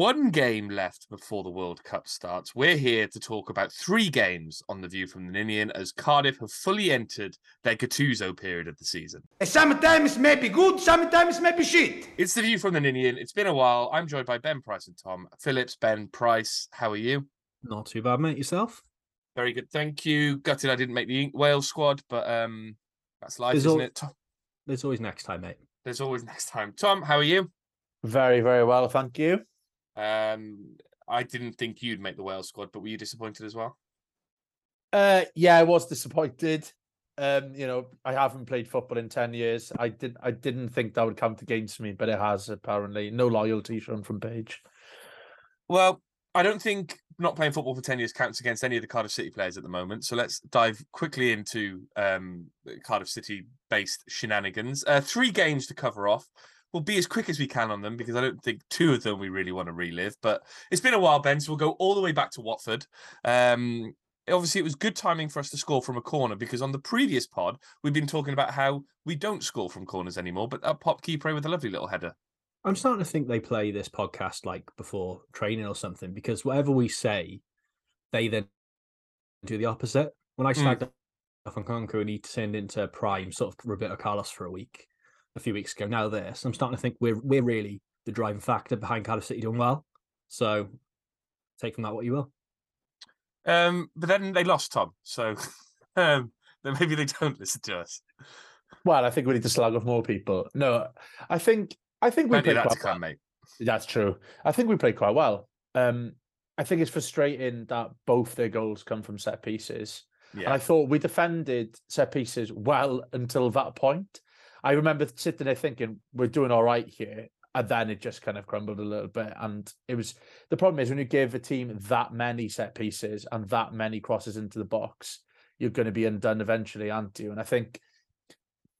one game left before the World Cup starts, we're here to talk about three games on the View from the Ninian as Cardiff have fully entered their Gattuso period of the season. Sometimes may be good, sometimes may be shit. It's the View from the Ninian. It's been a while. I'm joined by Ben Price and Tom Phillips. Ben Price, how are you? Not too bad, mate. Yourself? Very good, thank you. Gutted I didn't make the Wales squad, but um, that's life, There's isn't al- it? Tom- There's always next time, mate. There's always next time. Tom, how are you? Very, very well, thank you. Um, I didn't think you'd make the Wales squad, but were you disappointed as well? Uh, yeah, I was disappointed. Um, you know, I haven't played football in ten years. I did. I didn't think that would count against me, but it has apparently. No loyalty shown from Page. Well, I don't think not playing football for 10 years counts against any of the Cardiff City players at the moment. So let's dive quickly into um, Cardiff City based shenanigans. Uh, three games to cover off. We'll be as quick as we can on them because I don't think two of them we really want to relive. But it's been a while, Ben. So we'll go all the way back to Watford. Um, obviously, it was good timing for us to score from a corner because on the previous pod, we've been talking about how we don't score from corners anymore. But that popped Kipré with a lovely little header. I'm starting to think they play this podcast like before training or something because whatever we say, they then do the opposite. When I Mm. slagged off on Conco and he turned into prime sort of Roberto Carlos for a week, a few weeks ago. Now this, I'm starting to think we're we're really the driving factor behind Cardiff City doing well. So take from that what you will. Um, but then they lost Tom. So um, then maybe they don't listen to us. Well, I think we need to slag off more people. No, I think I think we Plenty played that to quite well. come, mate. That's true. I think we played quite well. Um, I think it's frustrating that both their goals come from set pieces. And I thought we defended set pieces well until that point. I remember sitting there thinking we're doing all right here, and then it just kind of crumbled a little bit. And it was the problem is when you give a team that many set pieces and that many crosses into the box, you're going to be undone eventually, aren't you? And I think,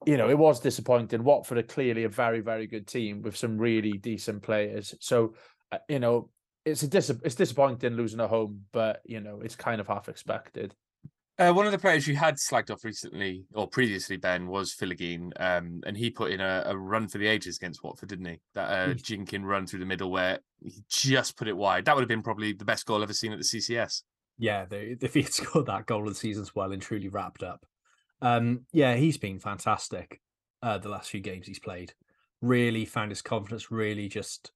you know, it was disappointing. Watford are clearly a very, very good team with some really decent players. So, uh, you know, it's a dis- it's disappointing losing at home, but you know, it's kind of half expected. Uh, one of the players you had slagged off recently or previously, Ben, was Philogene, um, and he put in a, a run for the ages against Watford, didn't he? That uh, Jinkin run through the middle where he just put it wide. That would have been probably the best goal ever seen at the CCS. Yeah, they, if he had scored that goal of the season's well and truly wrapped up. Um, yeah, he's been fantastic uh, the last few games he's played. Really found his confidence, really just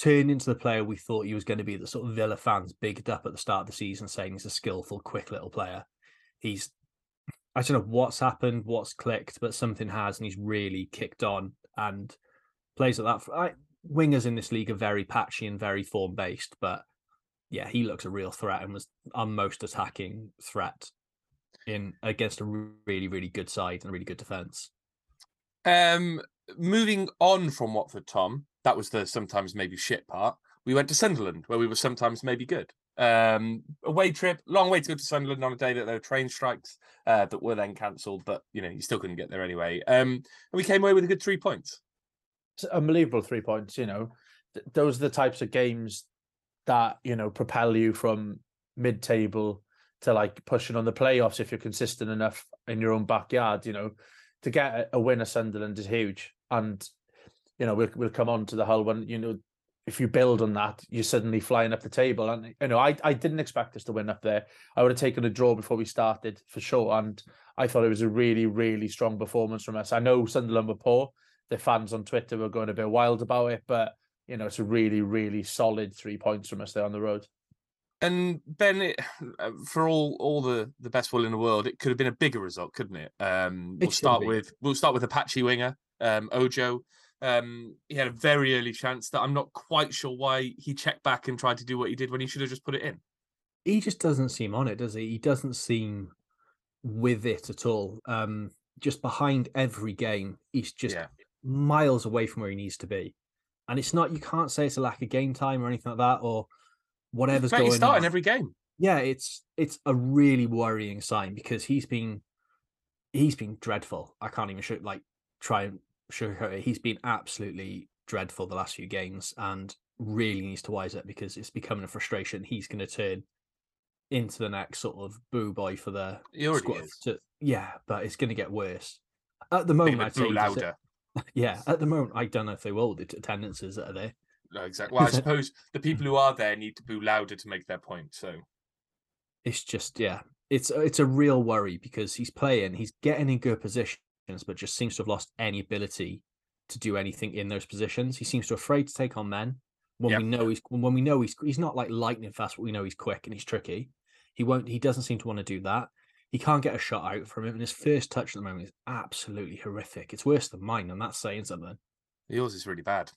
turned into the player we thought he was going to be. The sort of Villa fans bigged up at the start of the season, saying he's a skillful, quick little player. He's, I don't know what's happened, what's clicked, but something has, and he's really kicked on and plays at that. I, wingers in this league are very patchy and very form based, but yeah, he looks a real threat and was our most attacking threat in against a really, really good side and a really good defense. Um, moving on from Watford, Tom, that was the sometimes maybe shit part. We went to Sunderland, where we were sometimes maybe good. Um, away trip, long way to go to Sunderland on a day that there were train strikes uh, that were then cancelled, but you know you still couldn't get there anyway. Um, and we came away with a good three points. It's unbelievable three points. You know, Th- those are the types of games that you know propel you from mid-table to like pushing on the playoffs if you're consistent enough in your own backyard. You know, to get a- a win at Sunderland is huge, and you know we'll we'll come on to the Hull one. You know, if you build on that, you're suddenly flying up the table. And you know, I I didn't expect us to win up there. I would have taken a draw before we started for sure, and I thought it was a really really strong performance from us. I know Sunderland were poor the fans on Twitter were going a bit wild about it, but you know, it's a really, really solid three points from us there on the road. And Ben, it, uh, for all all the the best will in the world, it could have been a bigger result, couldn't it? Um, we'll should start be. with we'll start with Apache winger um, Ojo. Um, he had a very early chance that I'm not quite sure why he checked back and tried to do what he did when he should have just put it in. He just doesn't seem on it, does he? He doesn't seem with it at all. Um, just behind every game, he's just Yeah. miles away from where he needs to be. And it's not you can't say it's a lack of game time or anything like that or whatever's going he's starting on. every game. yeah, it's it's a really worrying sign because he's been he's been dreadful. I can't even show, like try and He's been absolutely dreadful the last few games, and really needs to wise up because it's becoming a frustration. He's going to turn into the next sort of boo boy for the squad. To, yeah, but it's going to get worse. At the moment, I'd say louder. Yeah, at the moment, I don't know if they will the attendances that are there. No, exactly. Well, I suppose the hmm. people who are there need to boo louder to make their point. So It's just yeah, it's it's a real worry because he's playing, he's getting in good positions, but just seems to have lost any ability to do anything in those positions. He seems to afraid to take on men when Yep. we know he's when we know he's he's not like lightning fast, but we know he's quick and he's tricky. He won't. He doesn't seem to want to do that. He can't get a shot out from him, and his first touch at the moment is absolutely horrific. It's worse than mine, and that's saying something. yours is really bad.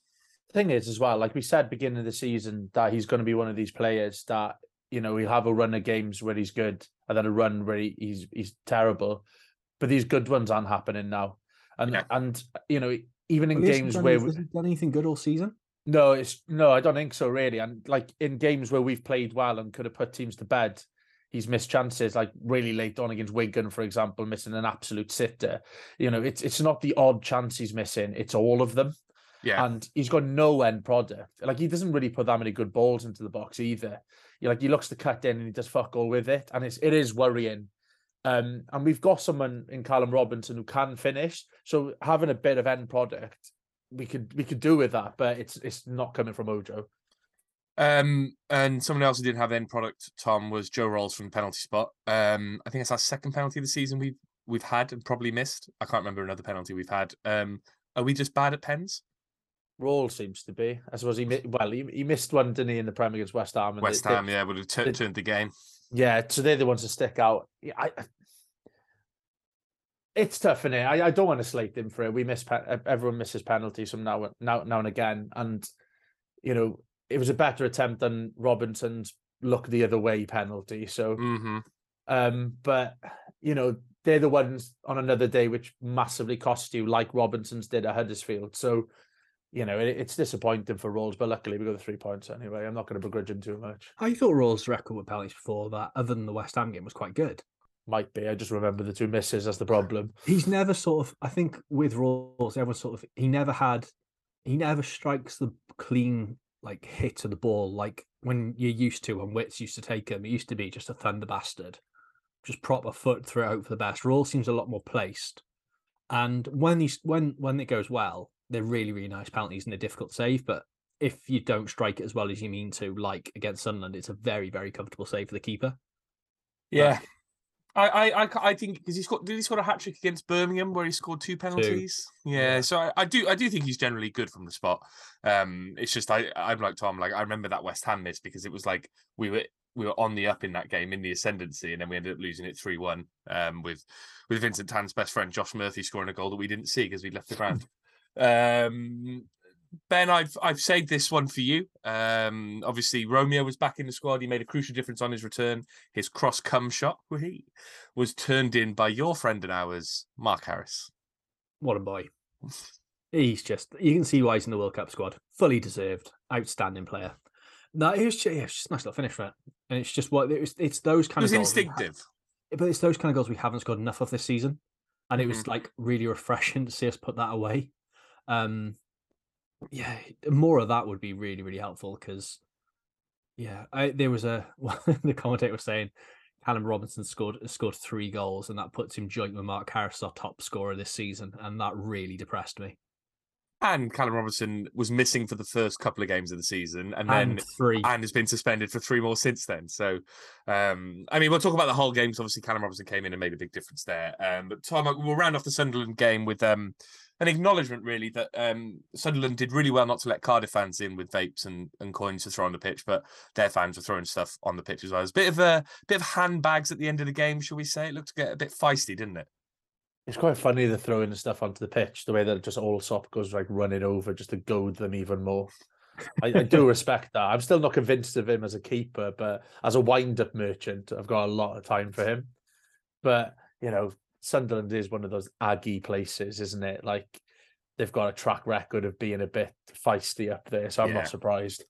The thing is as well, like we said beginning of the season, that he's going to be one of these players that you know he'll have a run of games where he's good and then a run where he, he's he's terrible, but these good ones aren't happening now, and Yeah. and you know even in Well, games where any- has he done anything good all season? no, it's no, I don't think so really, and like in games where we've played well and could have put teams to bed. He's missed chances like really late on against Wigan, for example, missing an absolute sitter. You know, it's it's not the odd chance he's missing; it's all of them Yeah. and he's got no end product. Like he doesn't really put that many good balls into the box either. You like he looks to cut in and he does fuck all with it, and it's it is worrying. Um, and we've got someone in Callum Robinson who can finish, so having a bit of end product, we could we could do with that, but it's it's not coming from Ojo. Um, and someone else who didn't have end product, Tom, was Joe Ralls from the penalty spot. Um, I think it's our second penalty of the season we've we've had and probably missed. I can't remember another penalty we've had. Um, are we just bad at pens? Roll seems to be. I suppose he well he, he missed one, didn't he, in the Premier against West Ham? and they- West they- Ham, yeah, would have tu- they- turned the game. Yeah, so they're the ones to stick out. Yeah, I, I- it's tough, is I, I don't want to slate them for it. We miss everyone misses penalties from now now now and again, and you know it was a better attempt than Robinson's look the other way penalty. So, hmm um, but you know they're the ones on another day which massively cost you, like Robinson's did at Huddersfield. So. You know, it, it's disappointing for Ralls, but luckily we got the three points anyway. I'm not going to begrudge him too much. I thought Ralls' record with penalties before that, other than the West Ham game, was quite good. Might be. I just remember the two misses. That's the problem. He's never sort of, I think, with Ralls, everyone sort of, he never had, he never strikes the clean like hit of the ball like when you're used to when Wits used to take him. It used to be just a thunder bastard, just proper foot through hope for the best. Ralls seems a lot more placed, and when he's when when it goes well, they're really really nice penalties and they're difficult to save. But if you don't strike it as well as you mean to, like against Sunderland, it's a very very comfortable save for the keeper. Yeah. I, I, I, I think because he scored. Did he score a hat trick against Birmingham where he scored two penalties? Yeah, Yeah. so I, I do, I do think he's generally good from the spot. Um, it's just I, I'm like Tom. Like I remember that West Ham miss because it was like we were we were on the up in that game in the ascendancy, and then we ended up losing it three one. Um, with with Vincent Tan's best friend Josh Murphy scoring a goal that we didn't see because we left the ground. um, Ben, I've I've saved this one for you. Um, obviously Romeo was back in the squad. He made a crucial difference on his return. His cross cum shot was turned in by your friend and ours, Mark Harris. What a boy. He's just, you can see why he's in the World Cup squad. Fully deserved. Outstanding player. No, it was just, yeah, it's just a nice little finish for it. And it's just what it was, it's those It kind was of goals. ha- instinctive. but it's those kind of goals we haven't scored enough of this season. And it was Mm-hmm. like really refreshing to see us put that away. Um, yeah, more of that would be really, really helpful because, yeah, I, there was a the commentator was saying Callum Robinson scored scored three goals and that puts him joint with Mark Harris, our top scorer this season, and that really depressed me. And Callum Robinson was missing for the first couple of games of the season, and then And three, and has been suspended for three more since then. So, um, I mean, we'll talk about the Hull game. 'cause Obviously, Callum Robinson came in and made a big difference there. Um, but Tom, we'll round off the Sunderland game with um, an acknowledgement, really, that um, Sunderland did really well not to let Cardiff fans in with vapes and, and coins to throw on the pitch, but their fans were throwing stuff on the pitch as well. It was a bit of a bit of handbags at the end of the game, shall we say? It looked to get a bit feisty, didn't it? It's quite funny the throwing the stuff onto the pitch, the way that just Allsop goes like running over just to goad them even more. I, I do respect that. I'm still not convinced of him as a keeper, but as a wind-up merchant, I've got a lot of time for him. But you know, Sunderland is one of those aggy places, isn't it? Like they've got a track record of being a bit feisty up there, so I'm Yeah. not surprised.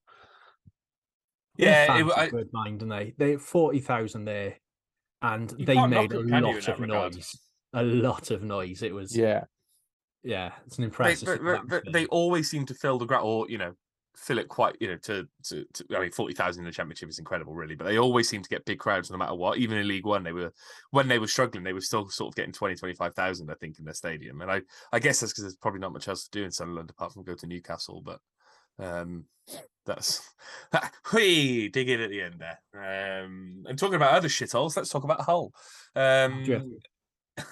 Yeah, it fans wa- are I- good mind, and they they forty thousand there, and they made a them, can you, in lot that of regard? noise. A lot of noise. It was Yeah, yeah, it's an They, impressive. but, sort of but, but they always seem to fill the ground, or you know, fill it quite, you know, to, to, to I mean, 40,000 in the championship is incredible, really, but they always seem to get big crowds no matter what. Even in League One, they were, when they were struggling, they were still sort of getting 20, 25,000, I think, in their stadium. And I, I guess that's because there's probably not much else to do in Sunderland apart from go to Newcastle, but um, that's, we dig in at the end there. Um, and talking about other shitholes, let's talk about Hull. Um,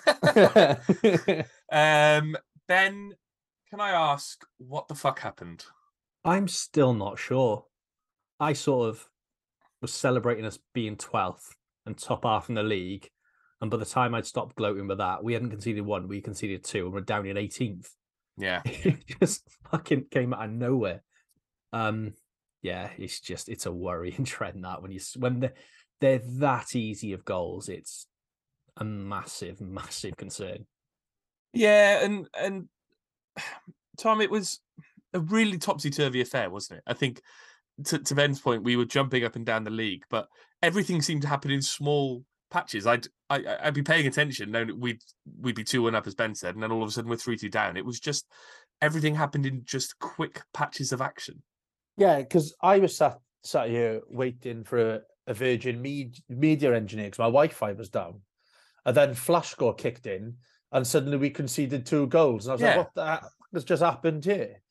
um, Ben, can I ask what the fuck happened? I'm still not sure. I sort of was celebrating us being 12th and top half in the league. And by the time I'd stopped gloating with that, we hadn't conceded one, we conceded two, and we're down in 18th. Yeah. it just fucking came out of nowhere. Um, yeah, it's just it's a worrying trend that when you when they're, they're that easy of goals, it's a massive, massive concern. Yeah, and and Tom, it was a really topsy turvy affair, wasn't it? I think to, to Ben's point, we were jumping up and down the league, but everything seemed to happen in small patches. I'd I, would i would be paying attention, knowing we'd we'd be two one up as Ben said, and then all of a sudden we're three two down. It was just everything happened in just quick patches of action. Yeah, because I was sat sat here waiting for a, a Virgin med- media engineer because my Wi-Fi was down, and then flash score kicked in, and suddenly we conceded two goals, and I was Yeah. like, "What the, has just happened here?"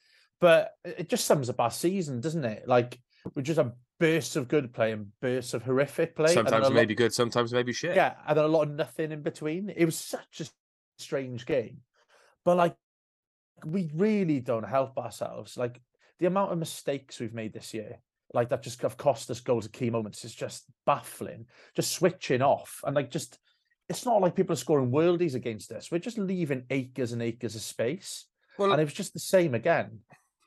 But it just sums up our season, doesn't it? Like we just have bursts of good play and bursts of horrific play. sometimes lot- maybe good, sometimes maybe shit. yeah, and then a lot of nothing in between. It was such a strange game, but like we really don't help ourselves. Like the amount of mistakes we've made this year, like that just have cost us goals at key moments is just baffling. Just switching off and like just it's not like people are scoring worldies against us. We're just leaving acres and acres of space. Well, and it was just the same again.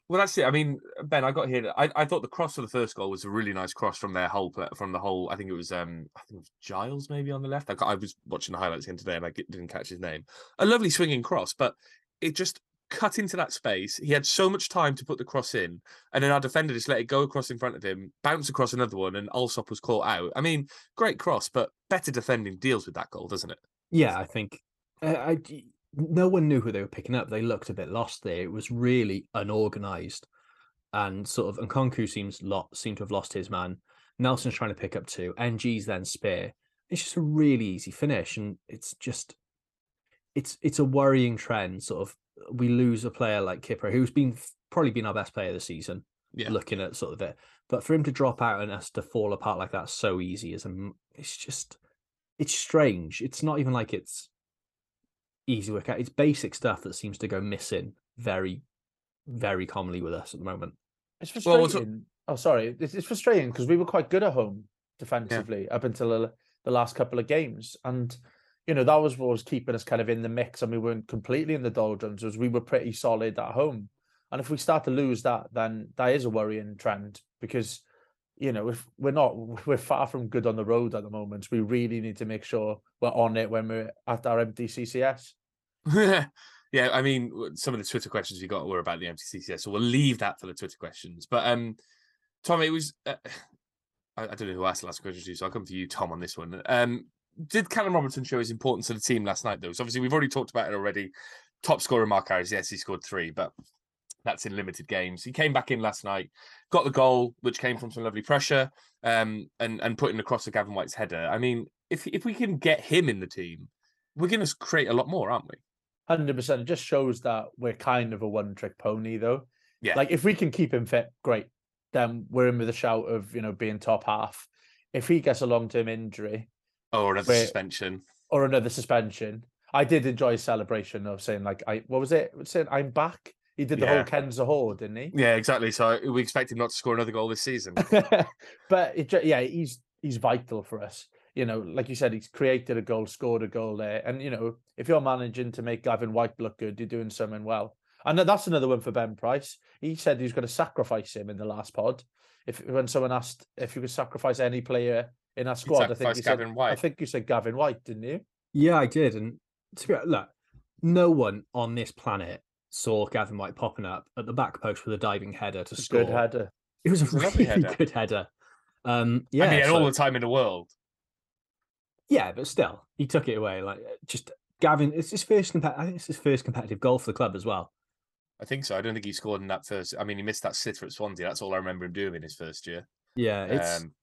Well, that's it. I mean, Ben, I got here. I, I thought the cross for the first goal was a really nice cross from their whole from the whole. I think it was um I think it was Giles maybe on the left. I, ca- I was watching the highlights again today and I didn't catch his name. A lovely swinging cross, but it just cut into that space. He had so much time to put the cross in, and then our defender just let it go across in front of him, bounce across another one, and Allsop was caught out. I mean, great cross, but better defending deals with that goal, doesn't it? Yeah, I think uh, I, no one knew who they were picking up. They looked a bit lost there. It was really unorganized, and sort of. And Konku seems lot seemed to have lost his man. Nelson's trying to pick up two. NG's then spare. It's just a really easy finish, and it's just, it's it's a worrying trend. Sort of, we lose a player like Kipré, who's been probably been our best player this season. Yeah. Looking at sort of it, but for him to drop out and us to fall apart like that so easy is a it's just it's strange. It's not even like it's easy work out. It's basic stuff that seems to go missing very, very commonly with us at the moment. It's Well, frustrating. oh, sorry. It's, it's frustrating because we were quite good at home defensively up until the, the last couple of games, and you know that was what was keeping us kind of in the mix, and we weren't completely in the doldrums. Was we were pretty solid at home, and if we start to lose that, then that is a worrying trend because you know if we're not we're far from good on the road at the moment. We really need to make sure we're on it when we're at our empty CCS. yeah, I mean, some of the Twitter questions we got were about the MTCCS, so we'll leave that for the Twitter questions. But um, Tom, it was uh, I, I don't know who asked the last question to so I'll come to you, Tom, on this one. Um, did Callum Robinson show his importance to the team last night, though? So obviously we've already talked about it already. Top scorer Mark Harris, yes, he scored three, but that's in limited games. He came back in last night, got the goal, which came from some lovely pressure, um, and and putting across to Gavin Whyte's header. I mean, if if we can get him in the team, we're going to create a lot more, aren't we? Hundred percent. It just shows that we're kind of a one-trick pony, though. Yeah. Like if we can keep him fit, great. Then we're in with a shout of you know being top half. If he gets a long-term injury Or another suspension. or another suspension, I did enjoy his celebration of saying like I what was it? Saying I'm back. He did the Yeah. whole Kenza Horde, didn't he? Yeah, exactly. So we expect him not to score another goal this season. but it, yeah, he's he's vital for us. You know, like you said, he's created a goal, scored a goal there, and you know, if you're managing to make Gavin Whyte look good, you're doing something well. And that's another one for Ben Price. He said he's going to sacrifice him in the last pod. If when someone asked if you could sacrifice any player in our squad, I think sacrifice you said, Gavin I Whyte. think you said Gavin Whyte, didn't you? Yeah, I did. And to be look, no one on this planet saw Gavin Whyte popping up at the back post with a diving header to a score. good header. It was a It's a lovely really header. good header. Um, yeah, I mean, so- all the time in the world. yeah, but still, he took it away. Like just Gavin, it's his first. Compa- I think it's his first competitive goal for the club as well. I think so. I don't think he scored in that first. I mean, he missed that sitter at Swansea. That's all I remember him doing in his first year. Yeah, it's Um,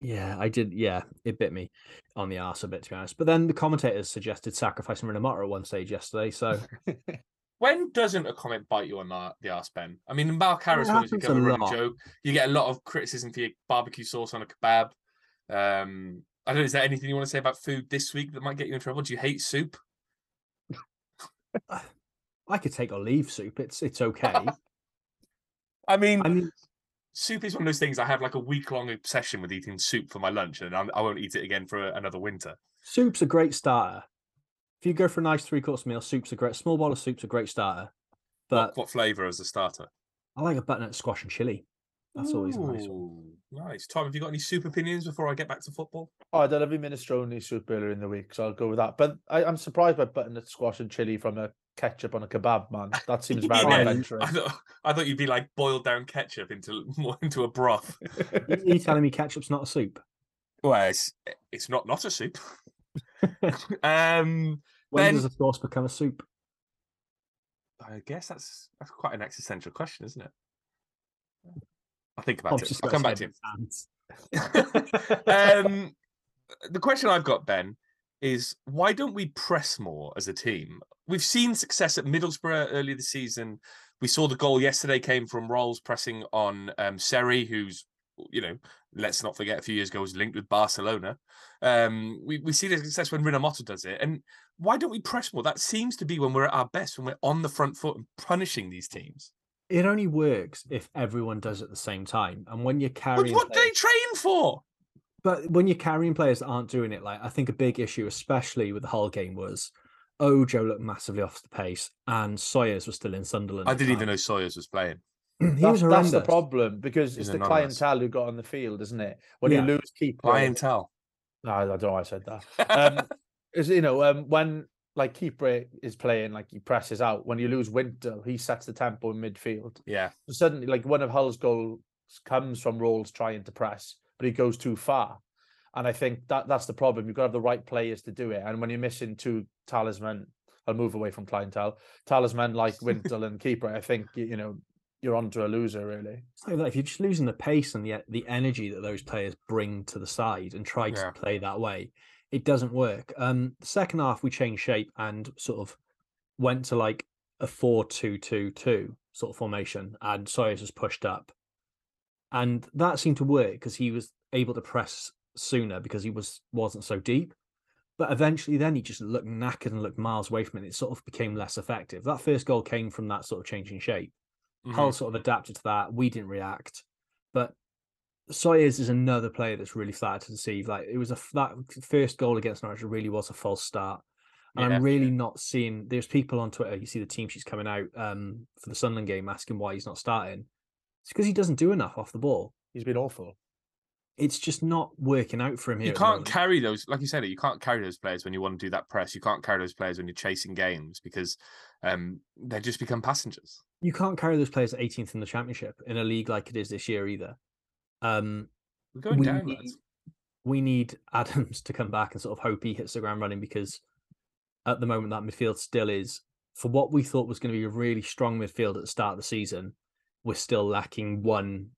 yeah, I did. Yeah, it bit me on the arse a bit to be honest. But then the commentators suggested sacrificing Rinomhota at one stage yesterday. So when doesn't a comment bite you on the, the arse, Ben? I mean, Mark Harris It always happens a a running joke. You get a lot of criticism for your barbecue sauce on a kebab. Um, I don't know. Is there anything you want to say about food this week that might get you in trouble? Do you hate soup? I could take or leave soup. It's it's okay. I mean, I mean, soup is one of those things. I have like a week long obsession with eating soup for my lunch, and I'm, I won't eat it again for another winter. soup's a great starter. If you go for a nice three course meal, soup's a great small bowl of soup's a great starter. But what, what flavour as a starter? I like a butternut squash and chili. That's always a nice. one. Nice. Tom, have you got any soup opinions before I get back to football? Oh, I did have a minestrone soup earlier in the week, so I'll go with that. But I, I'm surprised by butternut squash and chili from a ketchup on a kebab, man. That seems very Yeah, adventurous. I thought, I thought you'd be like boiled down ketchup into more into a broth. Are you telling me ketchup's not a soup? Well, it's it's not not a soup. um, When Ben- does a sauce become a soup? I guess that's that's quite an existential question, isn't it? I'll think about it. I'll come back to in um, the question I've got, Ben, is why don't we press more as a team? We've seen success at Middlesbrough earlier this season. We saw the goal yesterday came from Ralls pressing on um, Seri, who's, you know, let's not forget a few years ago was linked with Barcelona. Um, we, we see the success when Rinomhota does it. And why don't we press more? That seems to be when we're at our best, when we're on the front foot and punishing these teams. It only works if everyone does it at the same time. And when you're But carrying, what do they train for? but when you're carrying players that aren't doing it, like I think a big issue, especially with the Hull game, was Ojo looked massively off the pace, and Sawyers was still in Sunderland. I didn't even know Sawyers was playing. He That's, was that's the problem because He's it's the anonymous. clientele who got on the field, isn't it? When Yeah. you lose Kipré, Clientele. No, I don't know why I said that. Um, is you know um, when like Kipré is playing, like he presses out. When you lose Wintle, he sets the tempo in midfield. yeah. So suddenly, like one of Hull's goals comes from Ralls trying to press, but he goes too far. And I think that that's the problem. You've got to have the right players to do it. And when you're missing two talisman, I'll move away from clientele. Talisman like Wintle and Kipré, I think you know you're onto a loser really. It's like that. If you're just losing the pace and the the energy that those players bring to the side and try Yeah. to play that way, it doesn't work. Um, the second half we changed shape and sort of went to like a four-two-two-two sort of formation, and Sawyers was pushed up, and that seemed to work because he was able to press sooner because he was wasn't so deep. But eventually, then he just looked knackered and looked miles away from it. It sort of became less effective. That first goal came from that sort of changing shape. Mhm. Hull sort of adapted to that. We didn't react, but Sawyers is another player that's really flattered to deceive. Like it was a that first goal against Norwich really was a false start, and Yeah. I'm really not seeing. There's people on Twitter. You see the team sheets coming out um, for the Sunderland game asking why he's not starting. It's because he doesn't do enough off the ball. He's been awful. It's just not working out for him here. You can't carry those, like you said, you can't carry those players when you want to do that press. You can't carry those players when you're chasing games because um, they just become passengers. You can't carry those players at 18th in the championship in a league like it is this year either. Um, We're going we down, need, we need Adams to come back and sort of hope he hits the ground running because at the moment that midfield still is for what we thought was going to be a really strong midfield at the start of the season. We're still lacking one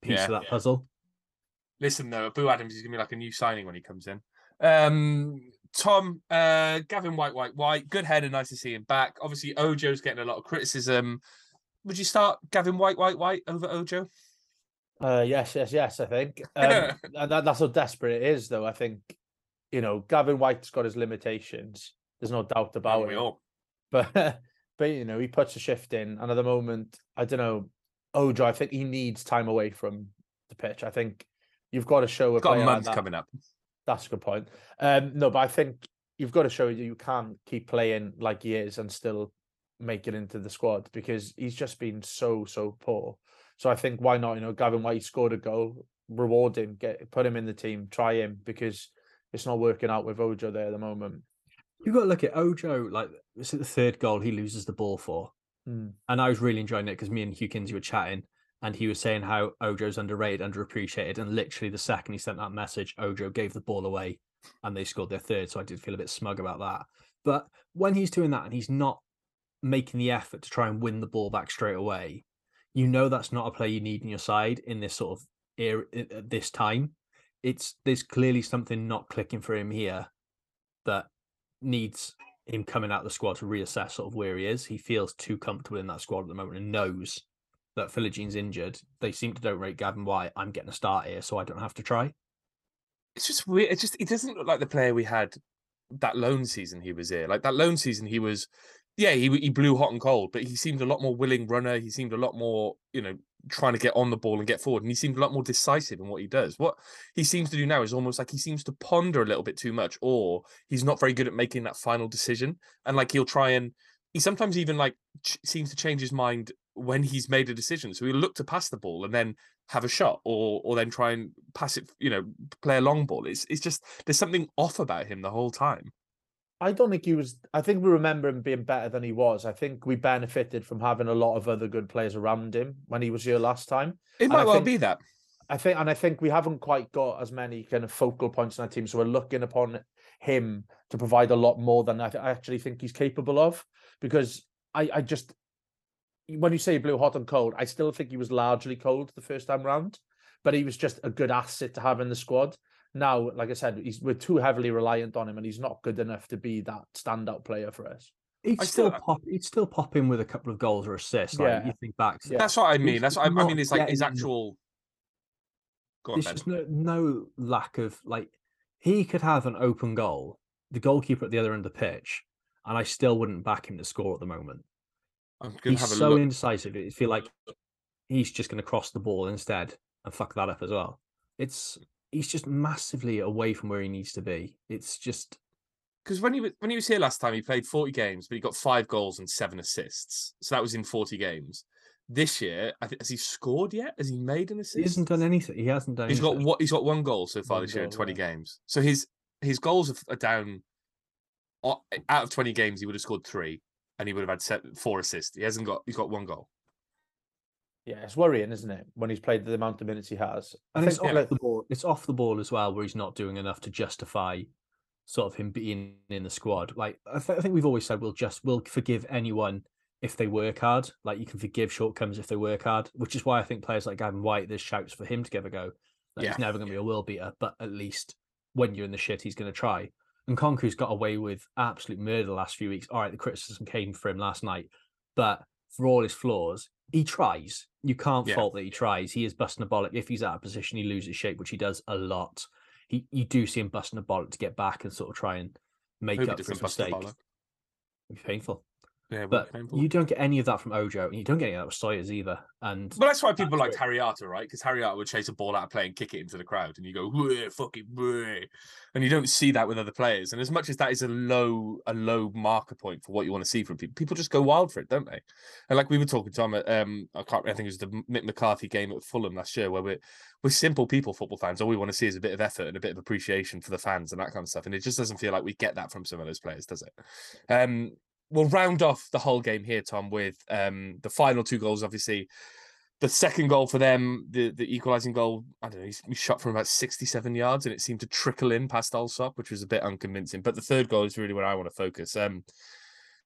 piece Yeah. of that puzzle. Listen, though, Ebou Adams is going to be like a new signing when he comes in. Um, Tom, uh, Gavin Whyte, Whyte, Whyte, good header, nice to see him back. Obviously, Ojo's getting a lot of criticism. Would you start Gavin Whyte, Whyte, Whyte over Ojo? Uh, yes, yes, yes. I think, um, and that, that's how desperate it is, though. I think, you know, Gavin Whyte's got his limitations. There's no doubt about we it. all. But, but you know, he puts a shift in, and at the moment, I don't know, Ojo. I think he needs time away from the pitch. I think you've got to show a Got a player like month that- coming up. That's a good point. Um, no, but I think you've got to show that you can keep playing like he is and still make it into the squad because he's just been so so poor. So I think why not? You know, Gavin Whyte scored a goal, reward him, get put him in the team, try him because it's not working out with Ojo there at the moment. You've got to look at Ojo, like is the third goal he loses the ball for. Hmm. And I was really enjoying it because me and Hugh Kinsey were chatting and he was saying how Ojo's underrated, underappreciated. And literally the second he sent that message, Ojo gave the ball away and they scored their third. So I did feel a bit smug about that. But when he's doing that and he's not making the effort to try and win the ball back straight away, you know that's not a player you need in your side in this sort of era at uh, this time. It's there's clearly something not clicking for him here that needs him coming out of the squad to reassess sort of where he is. He feels too comfortable in that squad at the moment and knows that Philogene injured. They seem to don't rate Gavin Whyte. I'm getting a start here, so I don't have to try. It's just weird. It just it doesn't look like the player we had that loan season he was here. Like that loan season, he was yeah, he he blew hot and cold, but he seemed a lot more willing runner. He seemed a lot more, you know, trying to get on the ball and get forward, and he seemed a lot more decisive in what he does. What he seems to do now is almost like he seems to ponder a little bit too much, or he's not very good at making that final decision. And like he'll try and he sometimes even like ch- seems to change his mind when he's made a decision. So he'll look to pass the ball and then have a shot, or or then try and pass it, you know, play a long ball. It's it's just there's something off about him the whole time. I don't think he was. I think we remember him being better than he was. I think we benefited from having a lot of other good players around him when he was here last time. It And might I well think- be that. I think, and I think we haven't quite got as many kind of focal points in our team. So we're looking upon him to provide a lot more than I, th- I actually think he's capable of. Because I, I just, when you say he blew hot and cold, I still think he was largely cold the first time round, but he was just a good asset to have in the squad. Now, like I said, he's we're too heavily reliant on him, and he's not good enough to be that standout player for us. He'd I still still- uh, pop. He'd still pop in with a couple of goals or assists. Like Yeah. you think back. Yeah. That's what I mean. He's That's what I, I mean. It's like his actual. Go on, There's Ben. just no, no lack of like he could have an open goal, the goalkeeper at the other end of the pitch, and I still wouldn't back him to score at the moment. I'm gonna He's have a so look. indecisive. I feel like he's just going to cross the ball instead and fuck that up as well. It's he's just massively away from where he needs to be. It's just because when he was when he was here last time, he played 40 games, but he got five goals and seven assists. So that was in 40 games. This year, I think has he scored yet? Has he made an assist? he hasn't done anything. He hasn't done. He's got anything. what? He's got one goal so far One this year in 20 yeah. games. So his his goals are, are down. Out of 20 games, he would have scored three, and he would have had four assists. He hasn't got. He's got one goal. Yeah, it's worrying, isn't it? When he's played the amount of minutes he has. I And it's off like, the ball. It's off the ball as well, where he's not doing enough to justify sort of him being in the squad. Like I, th- I think we've always said, we'll just we'll forgive anyone if they work hard. Like you can forgive shortcomings if they work hard, which is why I think players like Gavin Whyte, there's shouts for him to give a go. Like, Yeah. He's never going to be a world beater, but at least when you're in the shit, he's going to try. And Konku's got away with absolute murder the last few weeks. All right, the criticism came for him last night, but for all his flaws, he tries. You can't Yeah. fault that he tries. He is busting a bollock. If he's out of position, he loses shape, which he does a lot. He, you do see him busting a bollock to get back and sort of try and make Hope up for his doesn't bust the mistake. It'd be painful. Yeah, But you don't get any of that from Ojo, and you don't get any out of that with Sawyers either. And Well, that's why people That's liked Arter, right? Because Harry Arter would chase a ball out of play and kick it into the crowd, and you go, "Whoa, fucking whoa," and you don't see that with other players. And as much as that is a low, a low marker point for what you want to see from people, people just go wild for it, don't they? And like we were talking to at, um, I can't, I think it was the Mick McCarthy game at Fulham last year, where we're we're simple people, football fans. All we want to see is a bit of effort and a bit of appreciation for the fans and that kind of stuff. And it just doesn't feel like we get that from some of those players, does it? Um, we'll round off the Hull game here, Tom, with um, the final two goals. Obviously, the second goal for them, the the equalising goal. I don't know. He, he shot from about sixty-seven yards, and it seemed to trickle in past Allsop, which was a bit unconvincing. But the third goal is really where I want to focus. Um,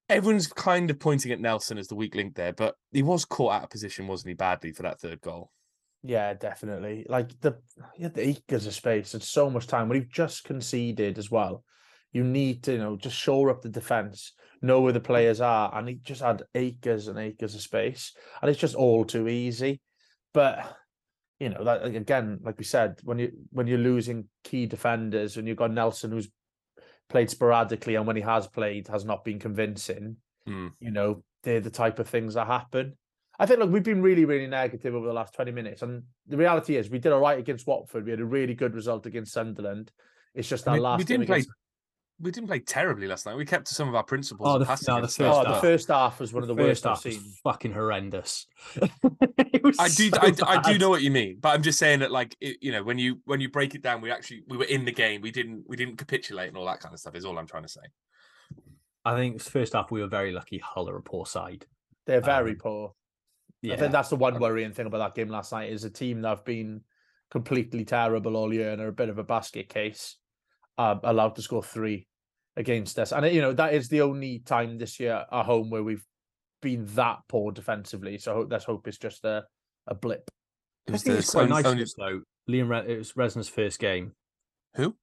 everyone's kind of pointing at Nelson as the weak link there, but he was caught out of position, wasn't he, badly for that third goal? Yeah, definitely. Like the yeah, the acres of space. and so much time. When you've just conceded as well, you need to, you know, just shore up the defense, know where the players are, and he just had acres and acres of space, and it's just all too easy. But you know that again, like we said, when you when you're losing key defenders, and you've got Nelson who's played sporadically, and when he has played, has not been convincing. Hmm. You know, they're the type of things that happen. I think, look, we've been really, really negative over the last 20 minutes. And the reality is, we did all right against Watford. We had a really good result against Sunderland. It's just I mean, last we didn't play against- we didn't play terribly last night. We kept to some of our principles. Oh, the- no, the first Oh, but- the half. first half was one of the first worst I've half was seen. fucking horrendous. It was I do, so I, I do know what you mean, but I'm just saying that, like, it, you know, when you when you break it down, we actually we were in the game. We didn't we didn't capitulate and all that kind of stuff. Is all I'm trying to say. I think first half we were very lucky. Hull are a poor side. They're very Um, poor. Yeah, I think that's the one worrying thing about that game last night is a team that have been completely terrible all year and are a bit of a basket case, uh, allowed to score three against us. And you know that is the only time this year at home where we've been that poor defensively. So ho- let's hope it's just a, a blip. It I was think the it's quite nice only- though. Liam, Re- it was Resner's first game. Who?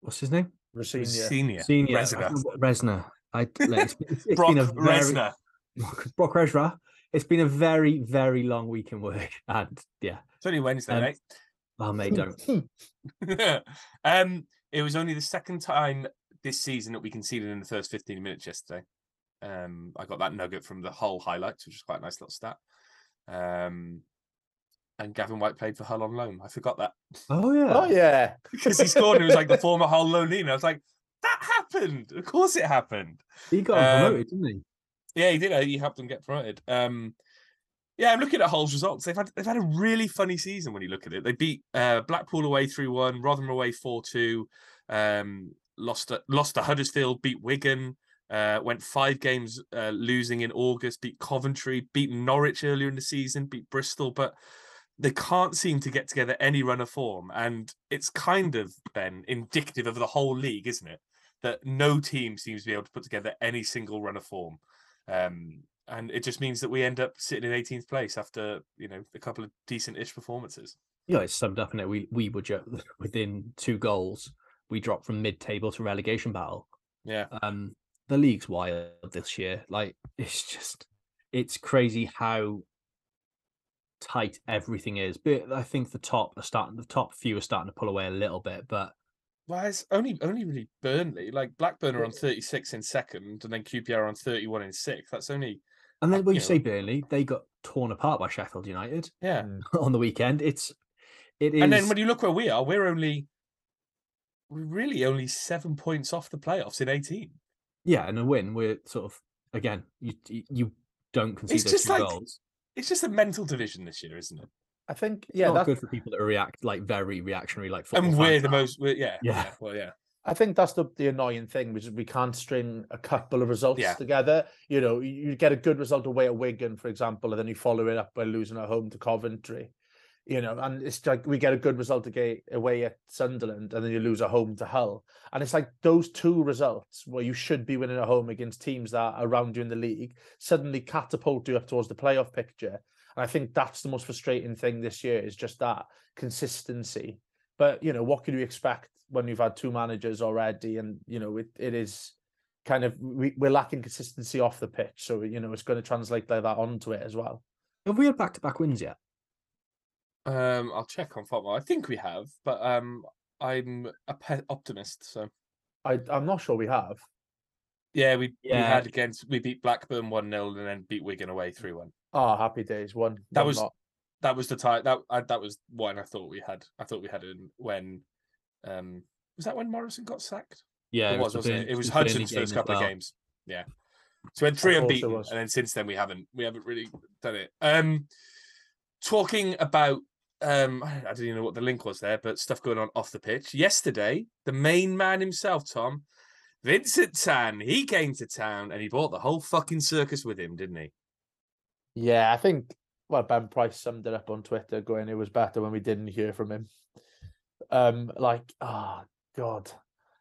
What's his name? Rosenior. Senior. Senior. I Resner. don't know what- Resner. I, like, it's, it's- it's Brock been a very, Resner. Brock Resner. It's been a very, very long week in work, and yeah, It's only Wednesday, Um, mate. oh mate, don't. um, it was only the second time this season that we conceded in the first 15 minutes yesterday. Um, I got that nugget from the Hull highlights, which is quite a nice little stat. Um, and Gavin Whyte played for Hull on loan. I forgot that Oh yeah. oh yeah. because he scored and it was like the former Hull loanee. And I was like, that happened. Of course it happened. He got Um, promoted, didn't he? Yeah, he did. uh, He helped them get promoted. Um, yeah, I'm looking at Hull's results. They've had they've had a really funny season when you look at it. They beat uh, Blackpool away three one, Rotherham away four two, um, lost to, lost to Huddersfield, beat Wigan, uh, went five games uh, losing in August, beat Coventry, beat Norwich earlier in the season, beat Bristol, but they can't seem to get together any run of form, and it's kind of then indicative of the whole league, isn't it? That no team seems to be able to put together any single run of form. Um, and it just means that we end up sitting in 18th place after you know a couple of decent-ish performances. Yeah, it's summed up in it. We we were ju- within two goals. We dropped from mid-table to relegation battle. Yeah, Um, the league's wild this year. Like it's just, it's crazy how tight everything is. But I think the top are starting. The top few are starting to pull away a little bit. But well, it's only only really Burnley. Like Blackburn are on 36 in second, and then QPR on 31 in sixth. That's only and then when you you say know- Burnley, they got torn apart by Sheffield United yeah. Mm. on the weekend. It's it is. And then when you look where we are, we're only we're really only seven points off the playoffs in 18. yeah, and a win. We're sort of again. You you- you don't concede those just two like- goals. It's just a mental division this year, isn't it? I think It's yeah, not that's good for people that react like very reactionary, like football and we're fans the are. most. We're, yeah, Yeah. yeah. Well, yeah. I think that's the, the annoying thing, which is we can't string a couple of results Yeah. together. You know, you, get a good result away at Wigan, for example, and then you follow it up by losing at home to Coventry. You know, and it's like we get a good result away at Sunderland, and then you lose at home to Hull. And it's like those two results where you should be winning at home against teams that are around you in the league suddenly catapult you up towards the playoff picture. And I think that's the most frustrating thing this year is just that consistency. But you know, what can you expect when you've had two managers already? And you know, it, it is kind of we, we're lacking consistency off the pitch. So you know, it's going to translate like that onto it as well. Have we had back to back wins yet? Um, I'll check on football. I think we have, but um, I'm a pe- optimist. So I I'm not sure we have. yeah, we, we had against we beat Blackburn one 0 and then beat Wigan away three one. Oh, happy days. One That one was- lot. That was the time that I, that was one I thought we had. I thought we had it when um was that when Morison got sacked? Yeah, it was, the wasn't Burn- it? It was Hudson's first as couple of games. Yeah. So we had three unbeaten, and then since then we haven't we haven't really done it. Um talking about um I don't even know what the link was there, but stuff going on off the pitch. Yesterday, the main man himself, Tom, Vincent Tan, he came to town and he brought the whole fucking circus with him, didn't he? Yeah, I think well Ben Price summed it up on Twitter, going it was better when we didn't hear from him. Um, like oh god,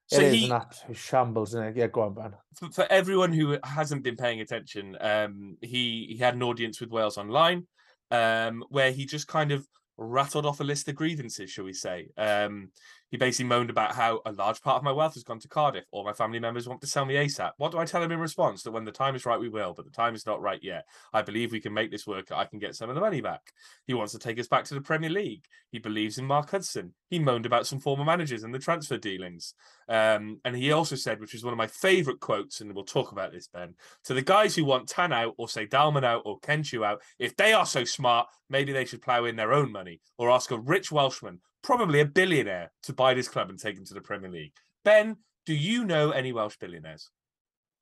So it is he- an absolute shambles, isn't it? Yeah, go on, Ben. for, for everyone who hasn't been paying attention, um, he he had an audience with Wales Online, um, where he just kind of rattled off a list of grievances, shall we say? Um, he basically moaned about how a large part of my wealth has gone to Cardiff. All my family members want to sell me ASAP. What do I tell him in response? That when the time is right, we will, but the time is not right yet. I believe we can make this work. I can get some of the money back. He wants to take us back to the Premier League. He believes in Mark Hudson. He moaned about some former managers and the transfer dealings. Um, and he also said, which is one of my favourite quotes, and we'll talk about this, Ben, to the guys who want Tan out or say Dalman out or Ken Choo out, if they are so smart, maybe they should plough in their own money or ask a rich Welshman, probably a billionaire, to buy this club and take him to the Premier League. Ben, do you know any Welsh billionaires?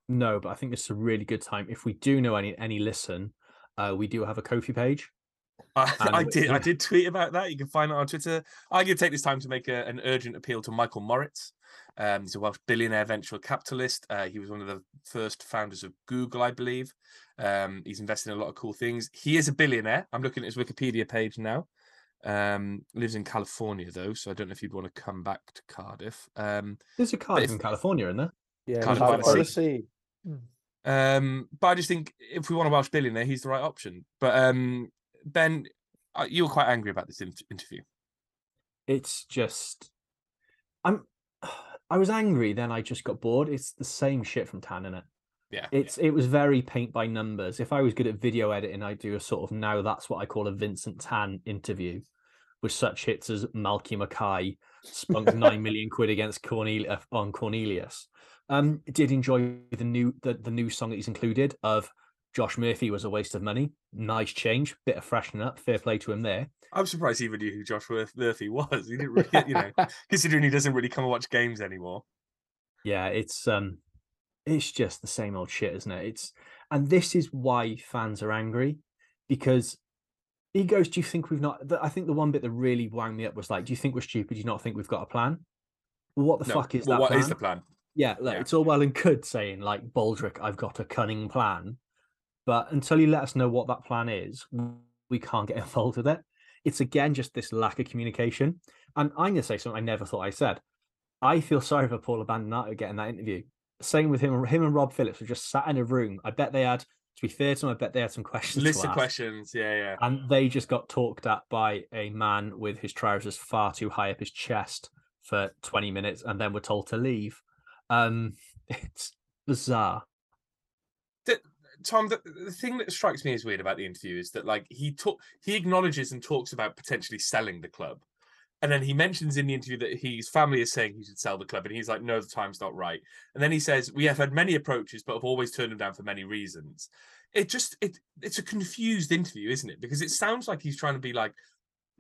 No, but I think this is a really good time. If we do know any any listen, uh, we do have a Ko-fi page. I, I did. I did tweet about that. You can find it on Twitter. Going to take this time to make a, an urgent appeal to Michael Moritz. Um, he's a Welsh billionaire venture capitalist. Uh, he was one of the first founders of Google, I believe. Um, he's invested in a lot of cool things. He is a billionaire. I'm looking at his Wikipedia page now. Um, lives in California though, so I don't know if you'd want to come back to Cardiff. Um, There's a Cardiff if- in California, in there. Yeah, Cardiff Cardiff by the Sea. sea. Um, but I just think if we want a Welsh billionaire, he's the right option. But um, Ben, uh, you were quite angry about this in- interview. It's just, I'm, I was angry. Then I just got bored. It's the same shit from Tan, is it? Yeah. It's it was very paint by numbers. If I was good at video editing, I'd do a sort of now that's what I call a Vincent Tan interview, with such hits as Malky Mackay spunked nine million quid against Cornelia on Cornelius. Um, did enjoy the new the, the new song that he's included of Josh Murphy was a waste of money. Nice change, bit of freshening up. Fair play to him there. I'm surprised he even knew who Josh Murphy was. He didn't really, you know, considering he doesn't really come and watch games anymore. Yeah, it's um it's just the same old shit, isn't it? It's and this is why fans are angry because he goes, Do you think we've not I think the one bit that really wound me up was like, Do you think we're stupid? Do you not think we've got a plan? Well, what the No, fuck is well, that what plan? is the plan? Yeah, look, Yeah. it's all well and good saying like Baldrick, I've got a cunning plan, but until you let us know what that plan is, we can't get involved with it. It's again just this lack of communication. And I'm gonna say something I never thought I said. I feel sorry for Paul Abbandonato getting that interview. Same with him. Him and Rob Phillips were just sat in a room. I bet they had, to be fair to them, I bet they had some questions. List of ask. questions. Yeah, yeah. And they just got talked at by a man with his trousers far too high up his chest for 20 minutes and then were told to leave. Um, it's bizarre. Tom, the, the thing that strikes me as weird about the interview is that like he talk he acknowledges and talks about potentially selling the club. And then he mentions in the interview that his family is saying he should sell the club, and he's like, "No, the time's not right." And then he says, "We have had many approaches, but have always turned them down for many reasons." It just it it's a confused interview, isn't it? Because it sounds like he's trying to be like,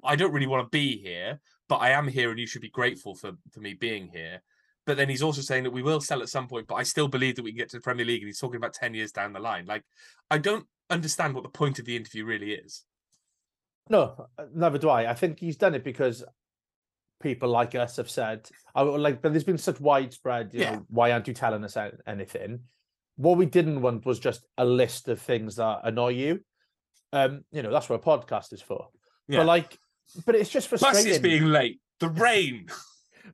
"I don't really want to be here, but I am here, and you should be grateful for for me being here." But then he's also saying that we will sell at some point, but I still believe that we can get to the Premier League, and he's talking about ten years down the line. Like, I don't understand what the point of the interview really is. No, uh, neither do I. I think he's done it because people like us have said, I would like, but there's been such widespread, you Yeah. know, why aren't you telling us anything? What we didn't want was just a list of things that annoy you. Um, you know, that's what a podcast is for. Yeah. But like, but it's just Plus, frustrating. it's being late. The rain.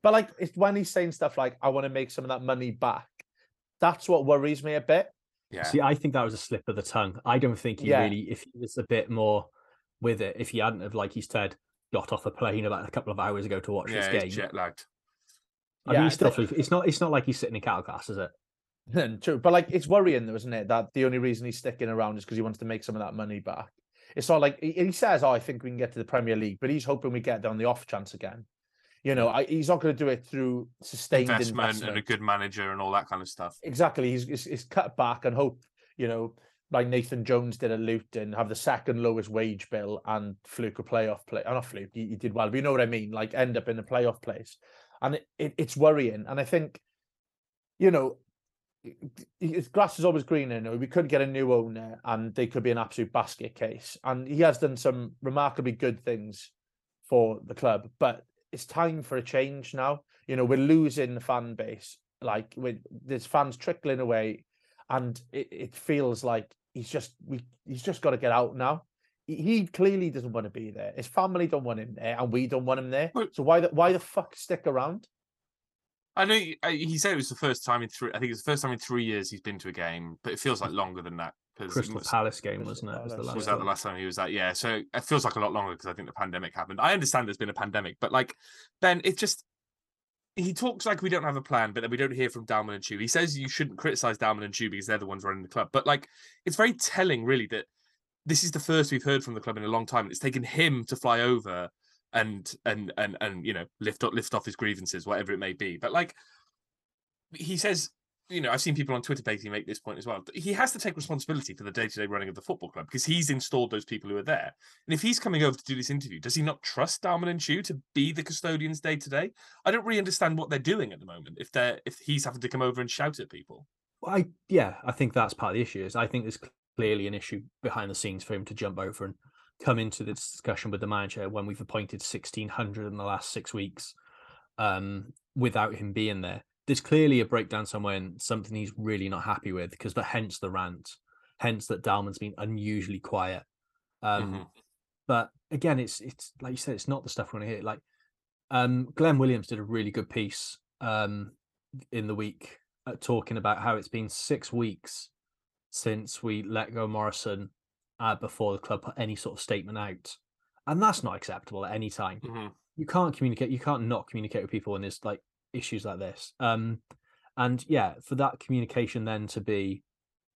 But like, it's when he's saying stuff like, "I want to make some of that money back." That's what worries me a bit. Yeah. See, I think that was a slip of the tongue. I don't think he Yeah. really, if he was a bit more with it, if he hadn't have, like he said, got off a plane about a couple of hours ago to watch yeah, this he's game. jet lagged. I mean, Yeah, he's still but- It's not. It's not like he's sitting in cattle class, is it? True, but like it's worrying though, isn't it? That the only reason he's sticking around is because he wants to make some of that money back. It's not like he, he says, "Oh, I think we can get to the Premier League," but he's hoping we get down the off chance again. You know, I, he's not going to do it through sustained Investment, investment. and a good manager and all that kind of stuff. Exactly, he's, he's he's cut back and hope. You know, like Nathan Jones did at Luton, have the second lowest wage bill and fluke a playoff play. Oh, not fluke, he, he did well, but you know what I mean. Like end up in a playoff place, and it, it, it's worrying. And I think, you know, his grass is always greener. You know, we could get a new owner, and they could be an absolute basket case. And he has done some remarkably good things for the club, but it's time for a change now. You know, we're losing the fan base. Like, with there's fans trickling away, and it, it feels like he's just we he's just got to get out now. He, he clearly doesn't want to be there. His family don't want him there, and we don't want him there. Well- So why the why the fuck stick around? I know he, uh, he said it was the first time in three. I think it's the first time in three years he's been to a game, but it feels like longer than that. Because Crystal Palace game, wasn't it? Was the last was that the last time he was at? Yeah, so it feels like a lot longer because I think the pandemic happened. I understand there's been a pandemic, but like Ben, it just he talks like we don't have a plan, but then we don't hear from Dalman and Choo. He says you shouldn't criticize Dalman and Choo because they're the ones running the club, but like it's very telling, really, that this is the first we've heard from the club in a long time. It's taken him to fly over and and and and you know lift up lift off his grievances, whatever it may be. But like he says you know, I've seen people on Twitter basically make this point as well. He has to take responsibility for the day-to-day running of the football club because he's installed those people who are there. And if he's coming over to do this interview, does he not trust Dalman and Choo to be the custodians day to day? I don't really understand what they're doing at the moment. If they're if he's having to come over and shout at people. Well, I yeah, I think that's part of the issue. Is I think there's clearly an issue behind the scenes for him to jump over and come into the discussion with the manager when we've appointed sixteen hundred in the last six weeks, um, without him being there. There's clearly a breakdown somewhere and something he's really not happy with because the hence the rant, hence that Dalman's been unusually quiet. Um, Mhm. but again, it's it's like you said, it's not the stuff we want to hear. Like um, Glenn Williams did a really good piece um, in the week uh, talking about how it's been six weeks since we let go Morison uh, before the club put any sort of statement out, and that's not acceptable at any time. Mhm. You can't communicate. You can't not communicate with people when there's like issues like this. Um, and yeah, for that communication then to be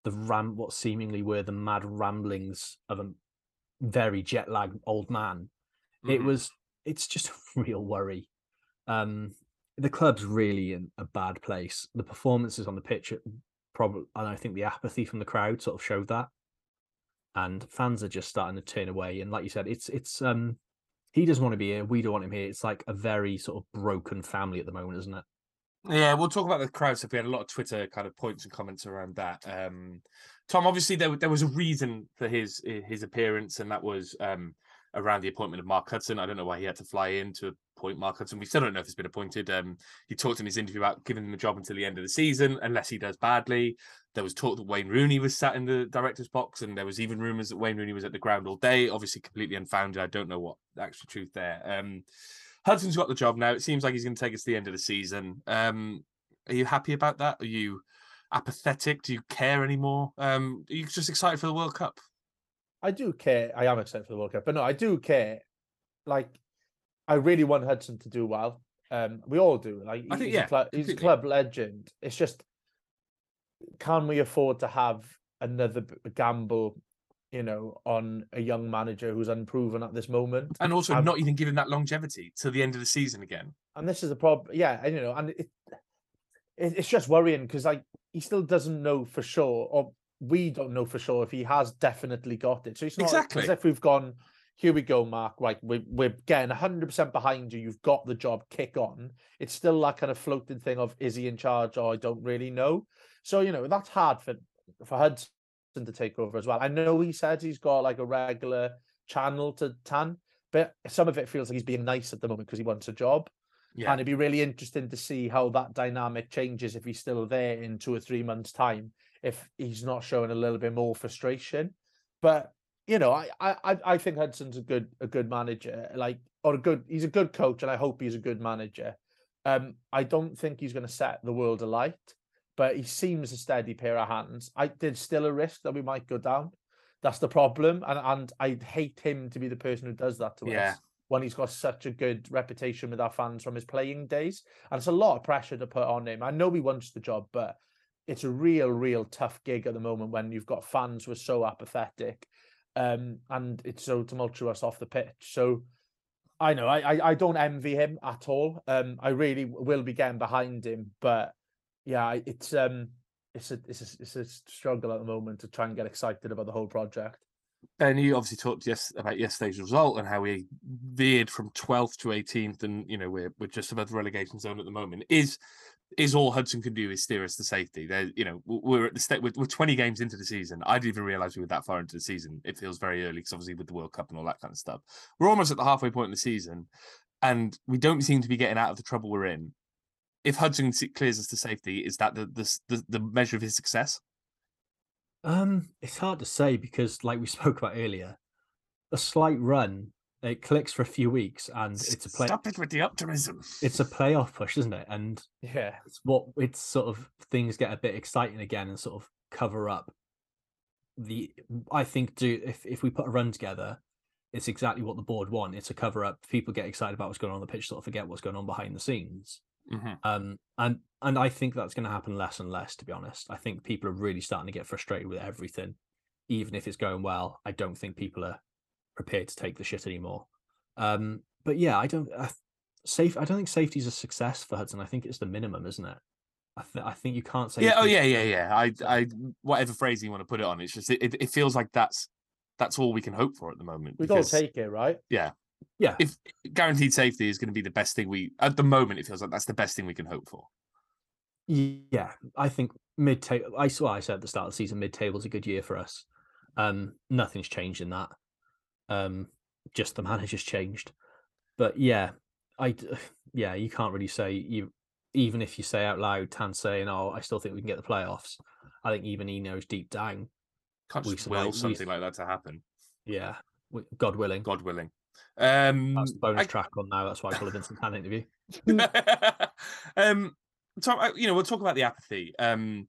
the ram, what seemingly were the mad ramblings of a very jet lagged old man, it Mhm. was. It's just a real worry. Um, the club's really in a bad place. The performances on the pitch, probably, and I think the apathy from the crowd sort of showed that. And fans are just starting to turn away. And like you said, it's it's um he doesn't want to be here. We don't want him here. It's like a very sort of broken family at the moment, isn't it? Yeah, we'll talk about the crowd stuff. We had a lot of Twitter kind of points and comments around that. Um, Tom, obviously there there was a reason for his his appearance, and that was um, around the appointment of Mark Hudson. I don't know why he had to fly in to appoint Mark Hudson. We still don't know if he's been appointed. Um, he talked in his interview about giving him the job until the end of the season, unless he does badly. There was talk that Wayne Rooney was sat in the director's box, and there was even rumours that Wayne Rooney was at the ground all day. Obviously, completely unfounded. I don't know what the actual truth there. Um, Hudson's got the job now. It seems like he's going to take us to the end of the season. Um, are you happy about that? Are you apathetic? Do you care anymore? Um, are you just excited for the World Cup? I do care. I am excited for the World Cup, but no, I do care. Like, I really want Hudson to do well. Um, we all do. Like, I think, he's yeah, a club, he's a club legend. It's just, can we afford to have another gamble? You know, on a young manager who's unproven at this moment, And also I'm- not even giving that longevity to the end of the season again. and this is a problem. Yeah, and you know, and it, it it's just worrying because like he still doesn't know for sure, or we don't know for sure if he has definitely got it. So it's not Exactly. as if we've gone. Here we go, Mark. Right, we're we're getting hundred percent behind you. You've got the job. Kick on. It's still that kind of floating thing of is he in charge or I don't really know. So you know that's hard for for Hudson to take over as well. I know he said he's got like a regular channel to Tan, but some of it feels like he's being nice at the moment because he wants a job. Yeah. And it'd be really interesting to see how that dynamic changes if he's still there in two or three months' time, if he's not showing a little bit more frustration. But you know, I I I- I think Hudson's a good a good manager, like or a good he's a good coach, and I hope he's a good manager. Um, I don't think he's going to set the world alight, but he seems a steady pair of hands. I there's still a risk that we might go down. That's the problem, and and I'd hate him to be the person who does that to Yeah. us when he's got such a good reputation with our fans from his playing days. And it's a lot of pressure to put on him. I know he wants the job, but it's a real, real tough gig at the moment when you've got fans who are so apathetic um, and it's so tumultuous off the pitch. So I know I, I, I don't envy him at all. Um, I really will be getting behind him, but yeah, it's um, it's a it's a, it's a struggle at the moment to try and get excited about the whole project. And you obviously talked yes about yesterday's result and how we veered from 12th to 18th, and you know we're we're just above the relegation zone at the moment. Is is all Hudson can do is steer us to safety? There, you know, we're at the state we're, we're 20 games into the season. I didn't even realize we were that far into the season. It feels very early because obviously with the World Cup and all that kind of stuff, we're almost at the halfway point in the season, and we don't seem to be getting out of the trouble we're in. If Hudson clears us to safety, is that the the the, the measure of his success? Um, it's hard to say because, like we spoke about earlier, a slight run it clicks for a few weeks, and it's a play. Stop it with the optimism. It's a playoff push, isn't it? And Yeah, it's what it's sort of things get a bit exciting again and sort of cover up the I think do if if we put a run together, it's exactly what the board want. It's a cover up. People get excited about what's going on on the pitch, sort of forget what's going on behind the scenes. Mhm. Um and and I think that's going to happen less and less to be honest. I think people are really starting to get frustrated with everything. Even if it's going well, I don't think people are prepared to take the shit anymore. Um but yeah, I don't I, safe I don't think safety is a success for Hudson. I think it's the minimum, isn't it? I, th- I think you can't say Yeah. Oh, yeah, yeah, yeah. I, I, whatever phrase you want to put it on, it's just it, it- it feels like that's that's all we can hope for at the moment. we'd all because take it, right? yeah. If guaranteed safety is going to be the best thing we at the moment, it feels like that's the best thing we can hope for. Yeah, I think mid table. I saw I said at the start of the season, mid table's a good year for us. Um, nothing's changed in that. Um, just the manager's changed. But yeah, I yeah, you can't really say you even if you say out loud, Tan saying, "Oh, I still think we can get the playoffs." I think even he knows deep down. Can't We will we- something like that to happen. Yeah, God willing. God willing. Um, That's the bonus I- track on now. That's why I call it Vincent Tan interview. um, I- you know, we'll talk about the apathy. Um,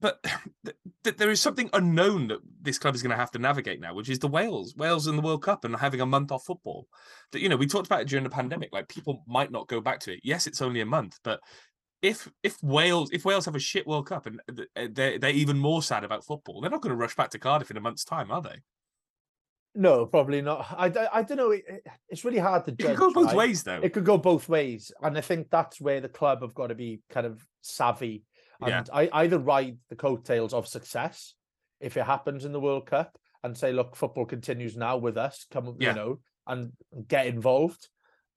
but th- th- there is something unknown that this club is going to have to navigate now, which is the Wales, Wales in the World Cup, and having a month off football. That you know, we talked about it during the pandemic. Like people might not go back to it. Yes, it's only a month, but if if Wales if Wales have a shit World Cup and th- they're they're even more sad about football, they're not going to rush back to Cardiff in a month's time, are they? No, probably not. I, I, I don't know. It, it- it's really hard to judge. It could go both right? ways, though. It could go both ways, and I think that's where the club have got to be kind of savvy Yeah. and I either ride the coattails of success if it happens in the World Cup and say, look, football continues now with us, come, Yeah. you know, and get involved,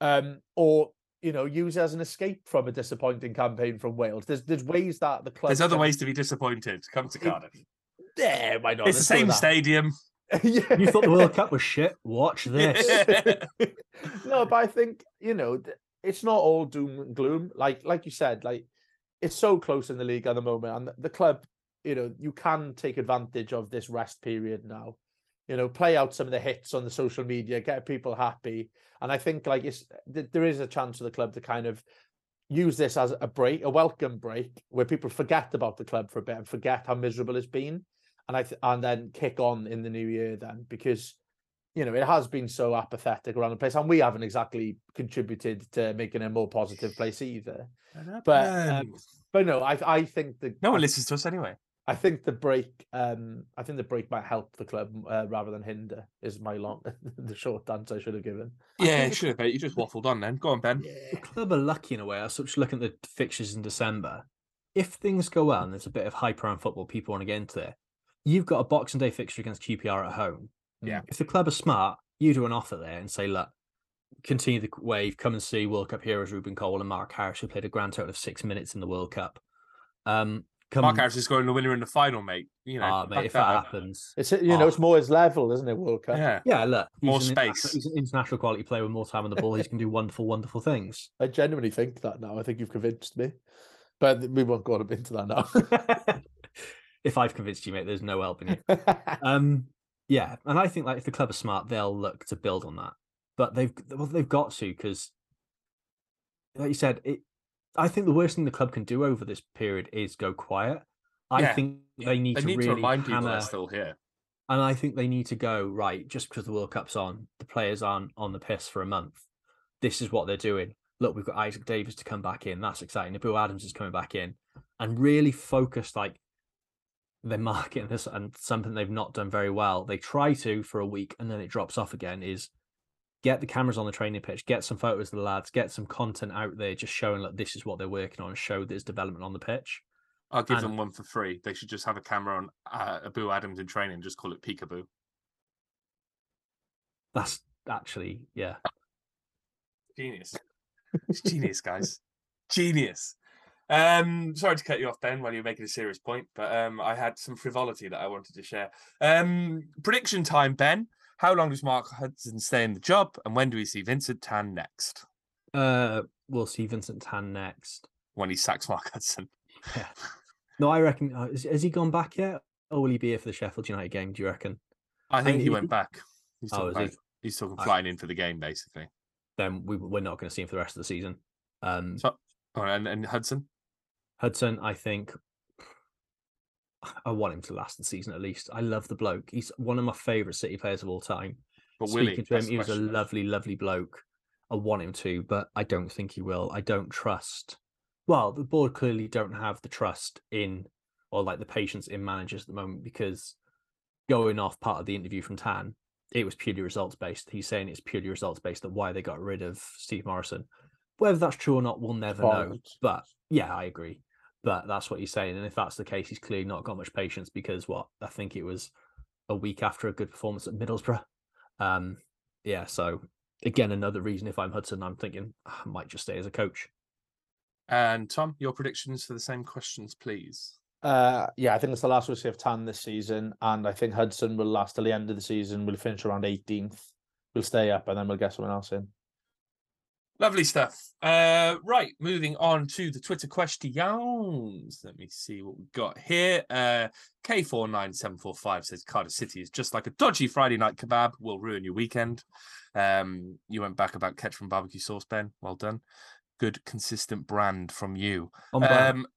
um, or you know, use it as an escape from a disappointing campaign from Wales. There's there's ways that the club. There's other ways to be disappointed. Come to It- Cardiff. Yeah, why not? it's the Let's go same stadium. yeah. You thought the World Cup was shit? Watch this. no, but I think you know it's not all doom and gloom. Like like you said, like it's so close in the league at the moment, and the, club, you know, you can take advantage of this rest period now. You know, play out some of the hits on the social media, get people happy, and I think like it's th- there is a chance for the club to kind of use this as a break, a welcome break, where people forget about the club for a bit and forget how miserable it's been, and I th- and then kick on in the new year then because you know, it has been so apathetic around the place, and we haven't exactly contributed to making a more positive place either. But um, but no, I I think the no one listens to us anyway. I think the break, um, I think the break might help the club uh, rather than hinder. Is my long the short answer I should have given. Yeah, you should have. bet. You just waffled on then. Go on, Ben. the club are lucky in a way. I was just looking at the fixtures in December. If things go well and there's a bit of hype around football, people want to get into it. You've got a Boxing Day fixture against QPR at home. Yeah. If the club are smart, you do an offer there and say, look, continue the wave, come and see World Cup heroes Rubin Colwill and Mark Harris, who played a grand total of six minutes in the World Cup. Um, come, Mark Harris is going the winner in the final, mate. You know, Ah, mate, if that that happens, It's you know, Oh. it's more his level, isn't it? World Cup. Yeah. yeah, look, More he's an international- space. He's an international quality player with more time on the ball. He's going to do wonderful, wonderful things. I genuinely think that now. I think you've convinced me, but we won't go into that now. if I've convinced you, mate, there's no helping you. Um, yeah, and I think like if the club are smart, they'll look to build on that. But they've well, they've got to because, like you said, it. I think the worst thing the club can do over this period is go quiet. I Yeah, think they need They to need really to remind people they're still here. and I think they need to go right. Just because the World Cup's on, the players aren't on the piss for a month. This is what they're doing. Look, we've got Isaak Davies to come back in. That's exciting. Bill Adams is coming back in, and really focus like they're marketing this and something they've not done very well. They try to for a week and then it drops off again. Is get the cameras on the training pitch, get some photos of the lads, get some content out there, just showing like this is what they're working on, and show there's development on the pitch. I'll give And- them one for free. They should just have a camera on uh, Ebou Adams in training. Just call it Peekaboo. That's actually yeah. Genius. It's genius, guys. Genius. Um, sorry to cut you off, Ben, while you're making a serious point, but um, I had some frivolity that I wanted to share. Um, prediction time, Ben. How long does Mark Hudson stay in the job, and when do we see Vincent Tan next? Uh, we'll see Vincent Tan next. When he sacks Mark Hudson. No, I reckon. Uh, has, has he gone back yet, or will he be here for the Sheffield United game? Do you reckon? I think And he he- went back. He's Oh, talking, he? he's talking I- flying in for the game, basically. Then we we're not going to see him for the rest of the season. Um, So, and, and Hudson. Hudson, I think I want him to last the season at least. I love the bloke. He's one of my favourite City players of all time. But will he? Speaking to him, he was a lovely, lovely bloke. I want him to, but I don't think he will. I don't trust. Well, the board clearly don't have the trust in, or like the patience in managers at the moment because going off part of the interview from Tan, it was purely results based. He's saying it's purely results based that why they got rid of Steve Morison. Whether that's true or not, we'll never know. But yeah, I agree. But that's what he's saying. And if that's the case, he's clearly not got much patience because what I think it was a week after a good performance at Middlesbrough. Um, yeah, so again, another reason if I'm Hudson, I'm thinking "Ah, I might just stay as a coach. And Tom, your predictions for the same questions, please. Uh, yeah, I think it's the last we'll see of Tan this season, and I think Hudson will last till the end of the season. We'll finish around 18th. We'll stay up, and then we'll get someone else in. Lovely stuff. Uh, right, moving on to the Twitter questions. Let me see what we've got here. Uh, K49745 says Cardiff City is just like a dodgy Friday night kebab, will ruin your weekend. Um, you went back about ketchup and barbecue sauce, Ben. Well done. Good, consistent brand from you. Um,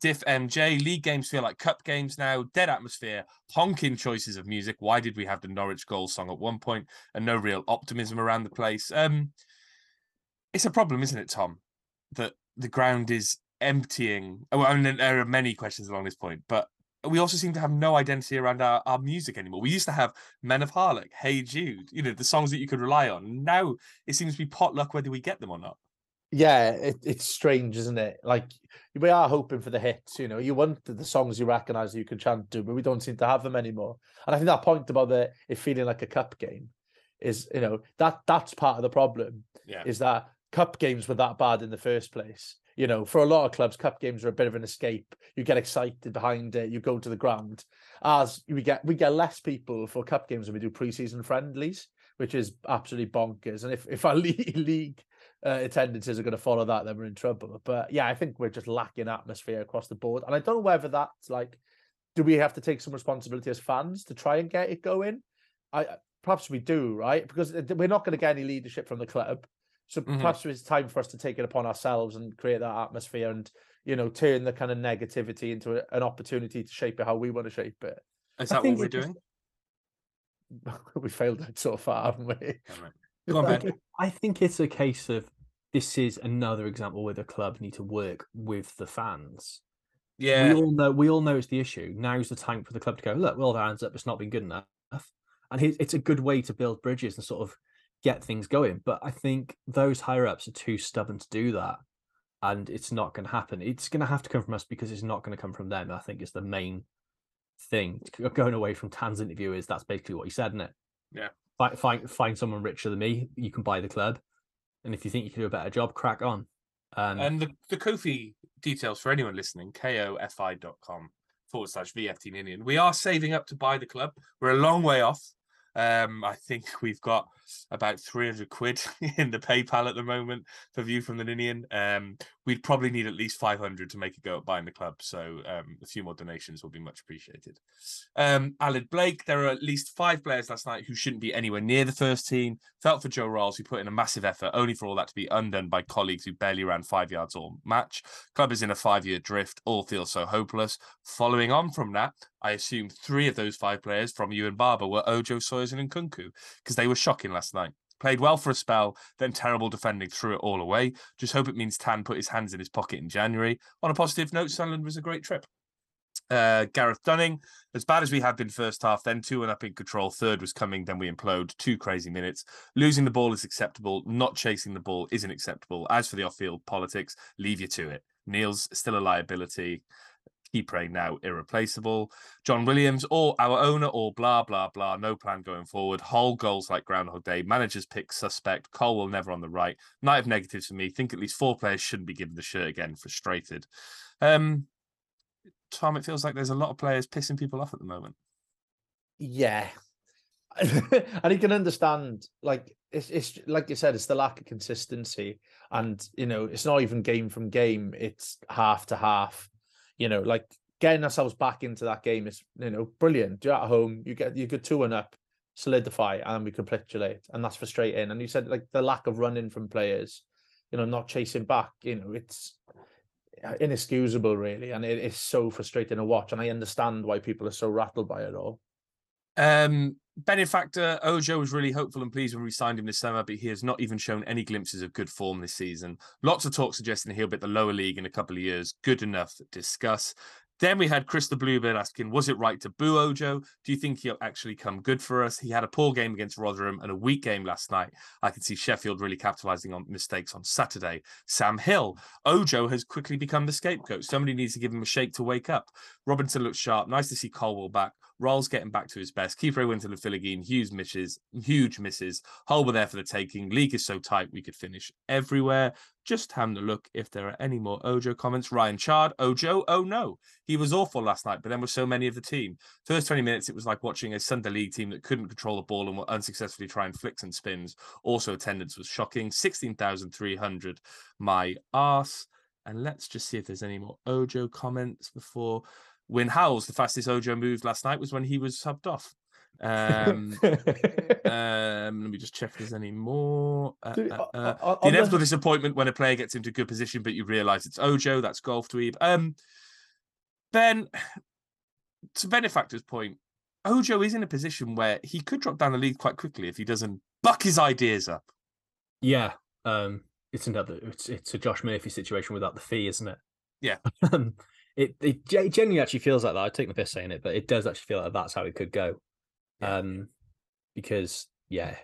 Diff MJ, league games feel like cup games now, dead atmosphere, honking choices of music. Why did we have the Norwich goal song at one point and no real optimism around the place? Um, it's a problem, isn't it, Tom? That the ground is emptying. Oh, I mean, there are many questions along this point, but we also seem to have no identity around our, our music anymore. We used to have Men of Harlech, Hey Jude, you know, the songs that you could rely on. Now it seems to be potluck whether we get them or not. Yeah, it, it's strange, isn't it? Like we are hoping for the hits, you know. You want the, the songs you recognise you can chant to, but we don't seem to have them anymore. And I think that point about the it feeling like a cup game is, you know, that that's part of the problem. Yeah. Is that cup games were that bad in the first place? You know, for a lot of clubs, cup games are a bit of an escape. You get excited behind it, you go to the ground. As we get we get less people for cup games than we do preseason friendlies, which is absolutely bonkers. And if if our league, uh, attendances are going to follow that, then we're in trouble. But yeah, I think we're just lacking atmosphere across the board. And I don't know whether that's like, do we have to take some responsibility as fans to try and get it going? I perhaps we do, right? Because we're not going to get any leadership from the club. So Mhm. perhaps it's time for us to take it upon ourselves and create that atmosphere and you know turn the kind of negativity into a, an opportunity to shape it how we want to shape it. Is that what we're just- doing? we failed it so far, haven't we? Go on, Ben. I think it's a case of this is another example where the club need to work with the fans. Yeah. We all know we all know it's the issue. Now's the time for the club to go, look, well, hands up, it's not been good enough. And it's a good way to build bridges and sort of get things going. But I think those higher ups are too stubborn to do that. And it's not going to happen. It's going to have to come from us because it's not going to come from them. I think is the main thing. Going away from Tan's interview is that's basically what he said, isn't it? Yeah. Find, find, find someone richer than me. You can buy the club. And if you think you can do a better job, crack on. Um, And the, the Ko-fi details for anyone listening, ko-fi.com forward slash VFT Ninian. We are saving up to buy the club. We're a long way off. Um, I think we've got about 300 quid in the PayPal at the moment for View from the Ninian. Um, we'd probably need at least 500 to make it go at buying the club. So um, a few more donations will be much appreciated. Um, Alid Blake, there are at least five players last night who shouldn't be anywhere near the first team. Felt for Joe Ralls, who put in a massive effort, only for all that to be undone by colleagues who barely ran five yards all match. Club is in a five year drift, all feels so hopeless. Following on from that, I assume three of those five players from you and Barber were Ojo, Sawyers, and Nkounkou because they were shocking last night. Played well for a spell, then terrible defending threw it all away. Just hope it means Tan put his hands in his pocket in January. On a positive note, Sunderland was a great trip. Uh, Gareth Dunning, as bad as we had been first half, then two and up in control. Third was coming, then we implode. Two crazy minutes. Losing the ball is acceptable. Not chasing the ball isn't acceptable. As for the off-field politics, leave you to it. Neil's still a liability. Keep praying now irreplaceable. John Williams, or our owner, or blah blah blah. No plan going forward. Whole goals like Groundhog Day. Managers pick suspect. Colwill never on the right. Night of negatives for me. Think at least four players shouldn't be given the shirt again. Frustrated. Um, Tom, it feels like there's a lot of players pissing people off at the moment. Yeah. and you can understand, like it's it's like you said, it's the lack of consistency, and you know, it's not even game from game; it's half to half. You know, like getting ourselves back into that game is you know brilliant. You're at home, you get you get two and up, solidify, and we capitulate, and that's frustrating. And you said like the lack of running from players, you know, not chasing back. You know, it's inexcusable, really, and it is so frustrating to watch. And I understand why people are so rattled by it all. Um, Benefactor Ojo was really hopeful and pleased when we signed him this summer, but he has not even shown any glimpses of good form this season. Lots of talk suggesting he'll be at the lower league in a couple of years. Good enough. To discuss. Then we had Chris the Bluebird asking, was it right to boo Ojo? Do you think he'll actually come good for us? He had a poor game against Rotherham and a weak game last night. I can see Sheffield really capitalising on mistakes on Saturday. Sam Hill, Ojo has quickly become the scapegoat. Somebody needs to give him a shake to wake up. Robinson looks sharp. Nice to see Colwill back. Ralls getting back to his best. Kipré Wintle and Philogene, huge misses, huge misses. Hull were there for the taking. League is so tight we could finish everywhere. Just having a look if there are any more Ojo comments. Ryan Chard, Ojo, oh no. He was awful last night, but then with so many of the team. First 20 minutes, it was like watching a Sunday League team that couldn't control the ball and were unsuccessfully trying flicks and spins. Also, attendance was shocking. 16,300. My arse. And let's just see if there's any more Ojo comments before when Howells, the fastest Ojo moved last night was when he was subbed off. Um, um, let me just check if there's any more. Uh, Dude, uh, o- uh, o- the on inevitable the- disappointment when a player gets into a good position, but you realise it's Ojo. That's golf dweeb. Um, Ben, to Benefactor's point, Ojo is in a position where he could drop down the league quite quickly if he doesn't buck his ideas up. Yeah, um, it's another. It's it's a Josh Murphy situation without the fee, isn't it? Yeah. It it genuinely actually feels like that. I take the piss saying it, but it does actually feel like that's how it could go. Yeah. Um, because yeah,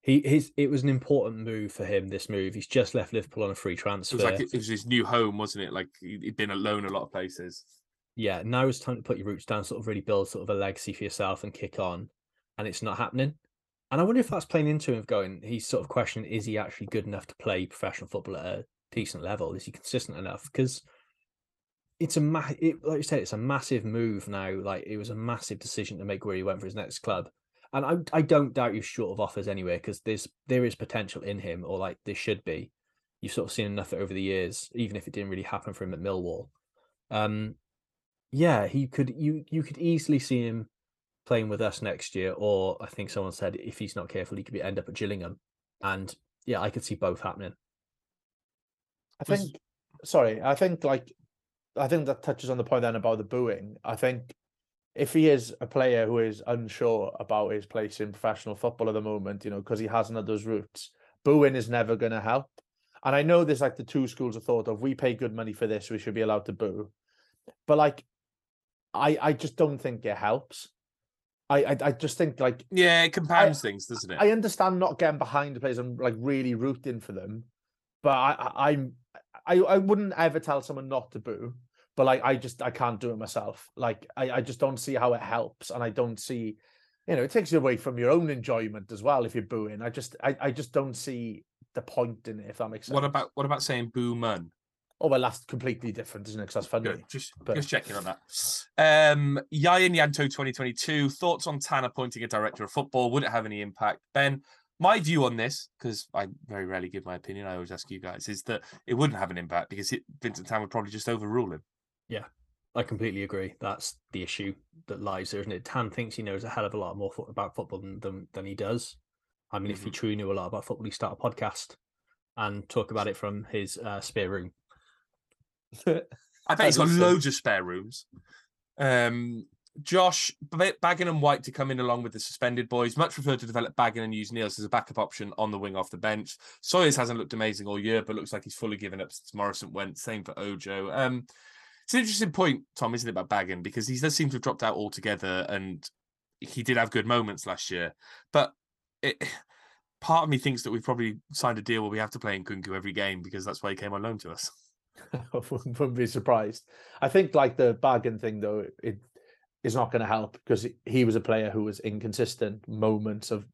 he his it was an important move for him. This move, he's just left Liverpool on a free It transfer. was like it was his new home, wasn't it? Like he- he'd been alone a lot of places. yeah, now it's time to put your roots down, sort of really build sort of a legacy for yourself and kick on. And it's not happening. And I wonder if that's playing into him of going, he's sort of questioning, is he actually good enough to play professional football at a decent level? Is he consistent enough? Because it's a ma- it, like you said, it's a massive move now. Like it was a massive decision to make where he went for his next club. And I, I don't doubt he's short of offers anyway, because there's there is potential in him, or like there should be. You've sort of seen enough over the years, even if it didn't really happen for him at Millwall. Um, yeah, he could you you could easily see him playing with us next year, or I think someone said if he's not careful, he could be end up at Gillingham. And yeah, I could see both happening. I think, sorry, I think like, I think that touches on the point then about the booing. I think if he is a player who is unsure about his place in professional football at the moment, you know, because he hasn't had those roots, booing is never going to help. And I know there's like the two schools of thought of we pay good money for this, we should be allowed to boo. But like, I I just don't think it helps. I I, I just think like Yeah, it compounds things, doesn't it? I understand not getting behind the players and like really rooting for them, but I, I I'm I, I wouldn't ever tell someone not to boo. But like I just I can't do it myself. Like I, I just don't see how it helps, and I don't see, you know, it takes you away from your own enjoyment as well if you're booing. I just I, I just don't see the point in it if that makes sense. what about what about saying boo mun? Oh well, that's completely different, isn't it? Because that's funny. Good. Just but- just checking on that. Um Yayan Yanto 2022. Thoughts on Tan appointing a director of football? Would it have any impact? Ben, my view on this, because I very rarely give my opinion, I always ask you guys, is that it wouldn't have an impact because it, Vincent Tan would probably just overrule him. Yeah, I completely agree. That's the issue that lies there, isn't it? Tan thinks he knows a hell of a lot more fo- about football than, than than he does. I mean, if he truly knew a lot about football, he'd start a podcast and talk about it from his uh, spare room. I bet he's got That'd be so- loads of spare rooms. Um, Josh, Bagan and Whyte to come in along with the suspended boys. Much prefer to develop Bagan and use Niels as a backup option on the wing off the bench. Sawyers hasn't looked amazing all year, but looks like he's fully given up since Morison went. Same for Ojo. Um, it's an interesting point, Tom, isn't it, about Bagan? Because he does seem to have dropped out altogether and he did have good moments last year. But it, part of me thinks that we've probably signed a deal where we have to play in Nkounkou every game because that's why he came on loan to us. Wouldn't, be surprised. I think like the bargain thing though, it is not going to help because he was a player who was inconsistent. Moments of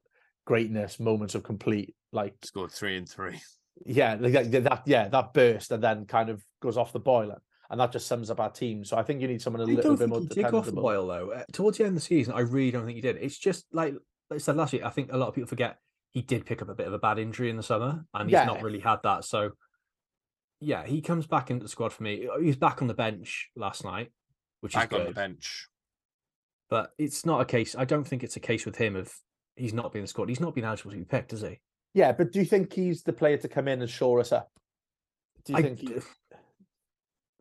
greatness, moments of complete like Scored three and three. yeah, like that, that yeah that burst and then kind of goes off the boiler, and that just sums up our team. So I think you need someone a I little don't bit think more he did off the boil though. Uh, towards the end of the season, I really don't think he did. It's just like, like I said last week. I think a lot of people forget he did pick up a bit of a bad injury in the summer, and he's not really had that. So, yeah, he comes back into the squad for me. He was back on the bench last night, which is Back on the bench. But it's not a case. I don't think it's a case with him of he's not being scored. He's not been eligible to be picked, is he? Yeah, but do you think he's the player to come in and shore us up? Do you I, think? he-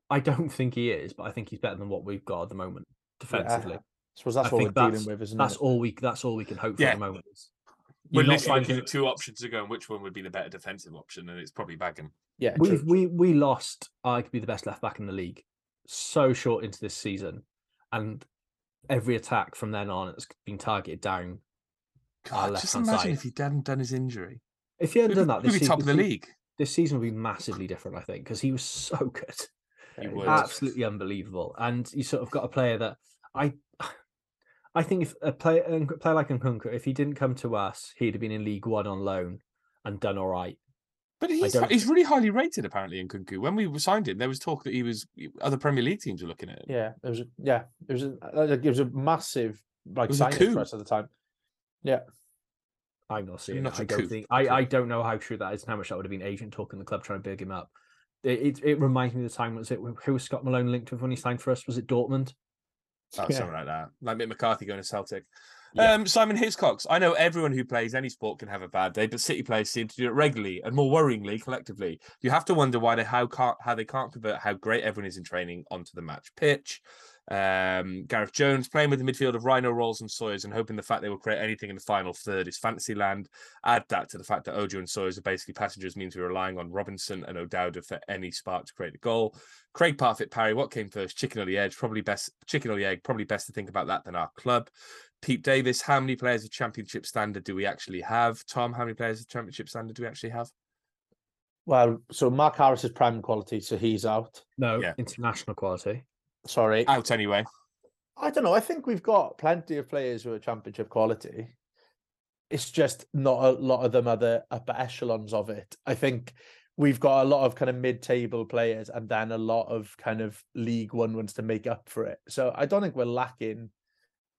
I don't think he is, but I think he's better than what we've got at the moment defensively. I suppose that's I what we're think dealing with, isn't That's it? all we. That's all we can hope for Yeah. at the moment. Is We're you're not literally trying looking at two options to go, and which one would be the better defensive option? And it's probably Bagan. Yeah, We've true. we we lost arguably the best left back in the league so short into this season, and every attack from then on has been targeted down. our God, just left-hand imagine side. if he hadn't done his injury. If he hadn't done that, we'd this, be se- top of the this league. this season would be massively different. I think because he was so good, He Yeah, would. absolutely unbelievable, and you sort of got a player that I. I think if a player, a player like Nkounkou, if he didn't come to us, he'd have been in League One on loan and done all right. But he's he's really highly rated apparently in Nkounkou. When we signed him, there was talk that he was other Premier League teams were looking at him. Yeah, it was. A, yeah, it was. A, uh, it was a massive like signing for us at the time. Yeah, I'm not seeing Not it. a I don't coup, think a I, coup. I don't know how true that is and how much that would have been agent talking the club trying to big him up. It, it it reminds me of the time was it who was Scott Malone linked with when he signed for us? Was it Dortmund? Oh, Yeah. something like that. Like Mick McCarthy going to Celtic. Um, Simon Hiscox. I know everyone who plays any sport can have a bad day, but City players seem to do it regularly and more worryingly, collectively. You have to wonder why they how can't how they can't convert how great everyone is in training onto the match pitch. Um, Gareth Jones playing with the midfield of Rhino, Ralls, and Sawyers and hoping the fact they will create anything in the final third is fantasy land. Add that to the fact that Ojo and Sawyers are basically passengers means we're relying on Robinson and O'Dowda for any spark to create a goal. Craig Parfit Parry, what came first? Chicken or the edge? Probably best chicken or the egg. Probably best to think about that than our club. Pete Davis, how many players of championship standard do we actually have? Tom, how many players of championship standard do we actually have? Well, so Mark Harris is prime quality, so he's out. No, Yeah. international quality. Sorry. Out anyway. I don't know. I think we've got plenty of players who are championship quality. It's just not a lot of them are the upper echelons of it. I think we've got a lot of kind of mid-table players and then a lot of kind of League One ones to make up for it. So I don't think we're lacking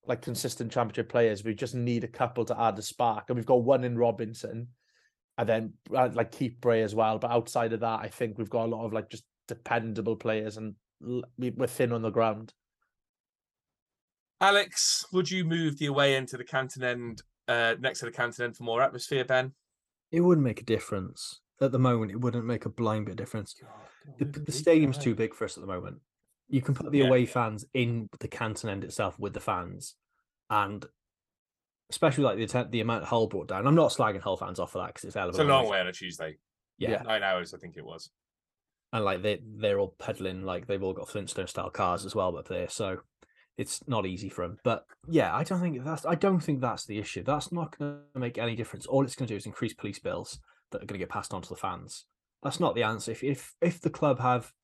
like consistent championship players. We just need a couple to add a spark, and we've got one in Robinson, and then uh, like Kipré as well. But outside of that, I think we've got a lot of like just dependable players, and we- we're thin on the ground. Alex, would you move the away end to the Canton end uh, next to the Canton end for more atmosphere, Ben? It wouldn't make a difference at the moment. It wouldn't make a blind bit of difference. The, the stadium's too big for us at the moment. You can put the Yeah. away fans in the Canton end itself with the fans, and especially like the atten- the amount Hull brought down. I'm not slagging Hull fans off for that because it's It's a long long way on a Tuesday. Yeah. Nine hours, I think it was. and like they they're all pedaling like they've all got Flintstone style cars as well up there, so it's not easy for them. But yeah, I don't think that's I don't think that's the issue. That's not going to make any difference. All it's going to do is increase police bills that are going to get passed on to the fans. That's not the answer. If if if the club have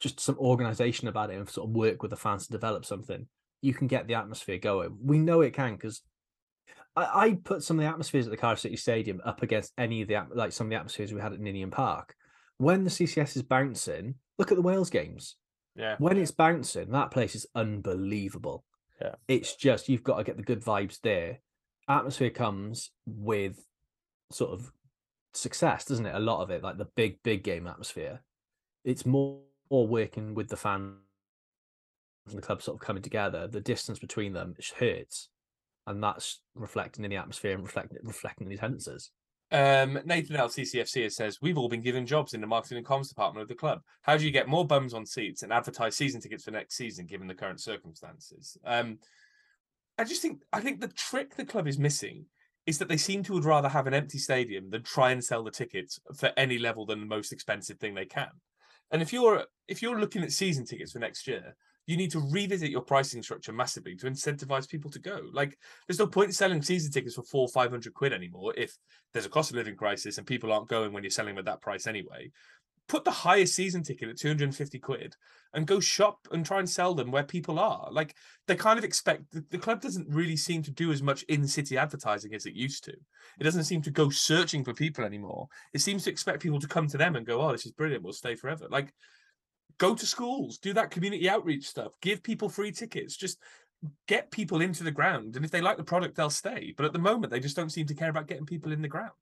just some organization about it and sort of work with the fans to develop something, you can get the atmosphere going. We know it can because I, I put some of the atmospheres at the Cardiff City Stadium up against any of the like some of the atmospheres we had at Ninian Park. When the CCS is bouncing, look at the Wales games. Yeah. When it's bouncing, that place is unbelievable. Yeah. It's just you've got to get the good vibes there. Atmosphere comes with sort of success, doesn't it? A lot of it, like the big, big game atmosphere. It's more, more working with the fans and the club sort of coming together. The distance between them hurts. And that's reflecting in the atmosphere and reflecting reflecting in the attendances. Um, Nathan L. CCFC says, We've all been given jobs in the marketing and comms department of the club. How do you get more bums on seats and advertise season tickets for next season given the current circumstances? Um, I just think I think the trick the club is missing is that they seem to would rather have an empty stadium than try and sell the tickets for any level than the most expensive thing they can. And if you're if you're looking at season tickets for next year, you need to revisit your pricing structure massively to incentivize people to go. Like, there's no point selling season tickets for four, five hundred quid anymore if there's a cost of living crisis and people aren't going when you're selling them at that price anyway. Put the highest season ticket at 250 quid and go shop and try and sell them where people are. Like they kind of expect the, the club doesn't really seem to do as much in city advertising as it used to. It doesn't seem to go searching for people anymore. It seems to expect people to come to them and go, Oh, this is brilliant, we'll stay forever. Like go to schools, do that community outreach stuff, give people free tickets, just get people into the ground. And if they like the product, they'll stay. But at the moment, they just don't seem to care about getting people in the ground.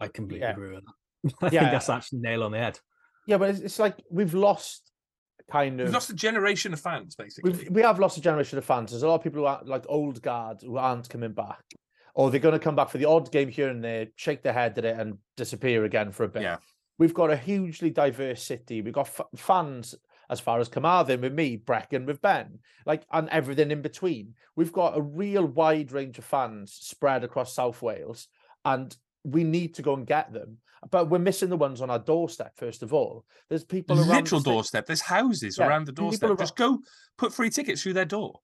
I completely Yeah. agree with that. I Yeah. think that's actually nail on the head. Yeah, but it's, it's like we've lost kind We've of lost a generation of fans, basically. We've, we have lost a generation of fans. There's a lot of people who are like old guard who aren't coming back, or they're going to come back for the odd game here and there, shake their head at it, and disappear again for a bit. Yeah. We've got a hugely diverse city. We've got f- fans as far as Carmarthen with me, Brecon with Ben, like and everything in between. We've got a real wide range of fans spread across South Wales, and we need to go and get them. But we're missing the ones on our doorstep. First of all, there's people around the literal sta- doorstep. There's houses Yeah, around the doorstep. around- Just go put free tickets through their door.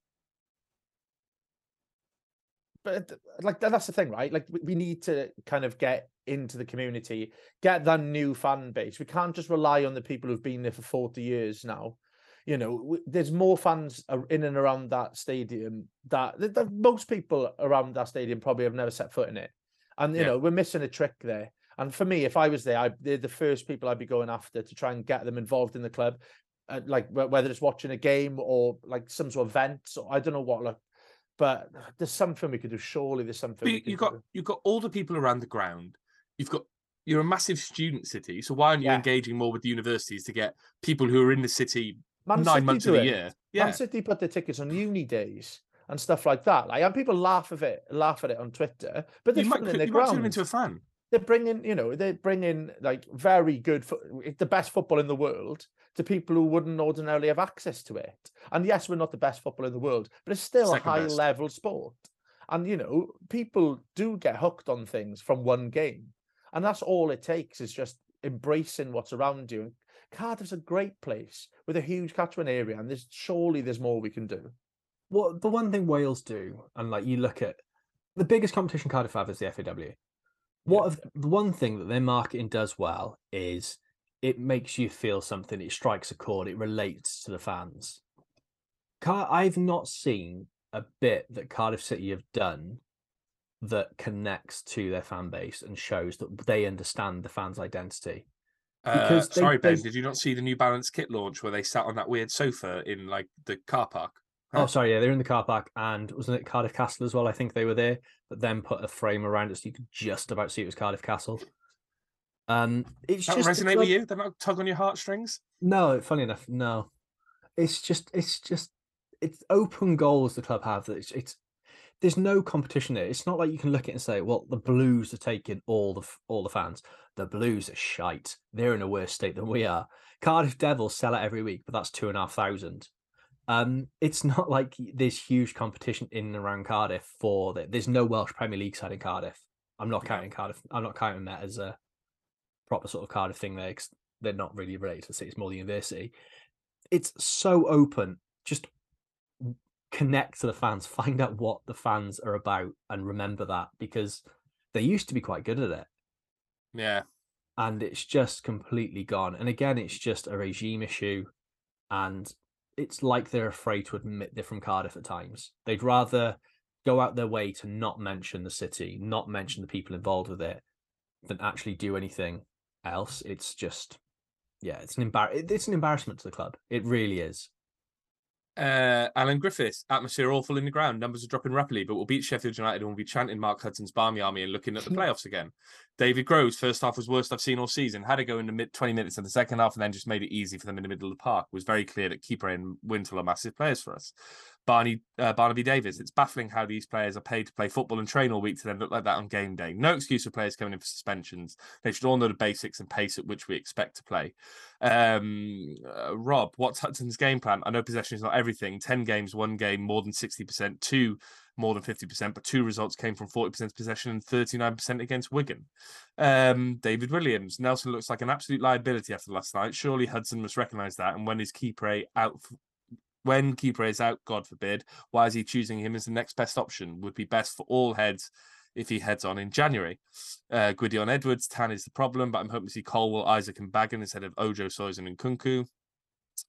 but uh, like that's the thing, right? Like we, need to kind of get into the community, get that new fan base. We can't just rely on the people who've been there for 40 years now. You know, there's more fans in and around that stadium that, that, that most people around that stadium probably have never set foot in it. And you Yeah. know, we're missing a trick there. And for me, if I was there, I, they're the first people I'd be going after to try and get them involved in the club, uh, like wh- whether it's watching a game or like some sort of event. So I don't know what, like, but there's something we could do. Surely there's something. You, you've got do. you've got all the people around the ground. You've got you're a massive student city. So why aren't you Yeah. engaging more with the universities to get people who are in the city Man nine City months of the it. year. Yeah. Man City put their tickets on uni days and stuff like that. Like, and people laugh of it, laugh at it on Twitter, but they're You might, filling you their might turn him into a fan. They're bringing, you know, they're bringing like very good, eh, the best football in the world to people who wouldn't ordinarily have access to it. And yes, we're not the best football in the world, but it's still Second a high best. level sport. And you know, people do get hooked on things from one game, and that's all it takes is just embracing what's around you. Cardiff's a great place with a huge catchment area, and there's surely there's more we can do. Well, the one thing Wales do, and like you look at the biggest competition Cardiff have is the FAW. What of the one thing that their marketing does well is it makes you feel something. It strikes a chord. It relates to the fans. Car- I've not seen a bit that Cardiff City have done that connects to their fan base and shows that they understand the fans' identity. Uh, they- sorry, Ben, they- did you not see the New Balance kit launch where they sat on that weird sofa in like the car park? Oh, sorry, yeah, they're in the car park, and wasn't it Cardiff Castle as well? I think they were there, but then put a frame around it so you could just about see it was Cardiff Castle. Um, it's That just resonate with you? That not tug on your heartstrings? No, funny enough, no. It's just, it's just, it's open goals the club have. That it's, it's, there's no competition there. It's not like you can look at it and say, well, the Blues are taking all the all the fans. The Blues are shite. They're in a worse state than we are. Cardiff Devils sell it every week, but that's two and a half thousand. Um, it's not like there's huge competition in and around Cardiff for that. There's no Welsh Premier League side in Cardiff. I'm not counting Cardiff. I'm not counting that as a proper sort of Cardiff thing there because they're not really related to the city. It's more the university. It's so open. Just connect to the fans. Find out what the fans are about, and remember that because they used to be quite good at it Yeah. and it's just completely gone. And again, it's just a regime issue, and it's like they're afraid to admit they're from Cardiff at times. They'd rather go out their way to not mention the city, not mention the people involved with it, than actually do anything else. It's just, yeah, it's an embar- It's an embarrassment to the club. It really is. Uh, Alan Griffiths, atmosphere awful in the ground. Numbers are dropping rapidly, but we'll beat Sheffield United and we'll be chanting Mark Hudson's Barmy Army and looking at the playoffs again. David Groves, first half was worst I've seen all season. Had to go in the mid 20 minutes in the second half and then just made it easy for them in the middle of the park. It was very clear that Kipré and Wintle are massive players for us. Barney uh, Barnaby Davis, it's baffling how these players are paid to play football and train all week to then look like that on game day. No excuse for players coming in for suspensions. They should all know the basics and pace at which we expect to play. Um, uh, Rob, what's Hudson's game plan? I know possession is not everything. 10 games, one game, more than 60%, two more than 50%, but two results came from 40% possession and 39% against Wigan. Um, David Williams, Nelson looks like an absolute liability after last night. Surely Hudson must recognise that. And when is Kipré out? When Kipré is out, God forbid, why is he choosing him as the next best option? Would be best for all heads if he heads on in January. Uh, Gwydion Edwards, Tan is the problem, but I'm hoping to see Colwill, Isaak, and Bagan instead of Ojo, Soisen, and Nkounkou.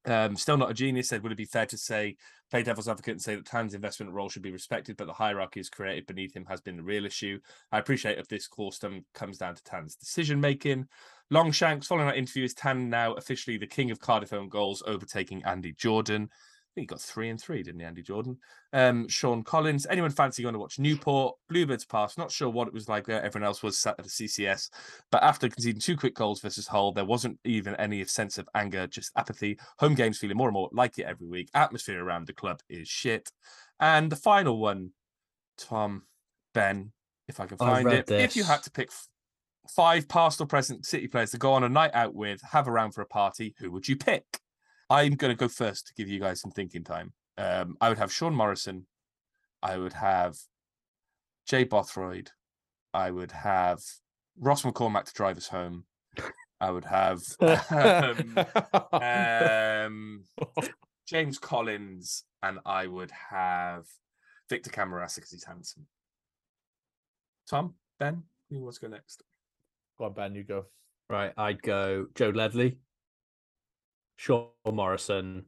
Um, still not a genius. Said, would it be fair to say, play devil's advocate and say that Tan's investment role should be respected, but the hierarchy is created beneath him has been the real issue. I appreciate if this course comes down to Tan's decision making. Longshanks, following that interview, is Tan now officially the king of Cardiff own goals, overtaking Andy Jordan. I think he got three and three, didn't he, Andy Jordan? Um, Sean Collins. Anyone fancy going to watch Newport? Bluebirds pass. Not sure what it was like there. Everyone else was sat at the CCS. But after conceding two quick goals versus Hull, there wasn't even any sense of anger, just apathy. Home games feeling more and more like it every week. Atmosphere around the club is shit. And the final one, Tom, Ben, if I can find it. If you had to pick five past or present City players to go on a night out with, have around for a party, who would you pick? I'm going to go first to give you guys some thinking time. Um, I would have Sean Morrison. I would have Jay Bothroyd. I would have Ross McCormack to drive us home. I would have um, um, James Collins, and I would have Victor Camarasa because he's handsome. Tom, Ben, who wants to go next? Go on, Ben, you go. Right, I'd go Joe Ledley, Sean Morrison,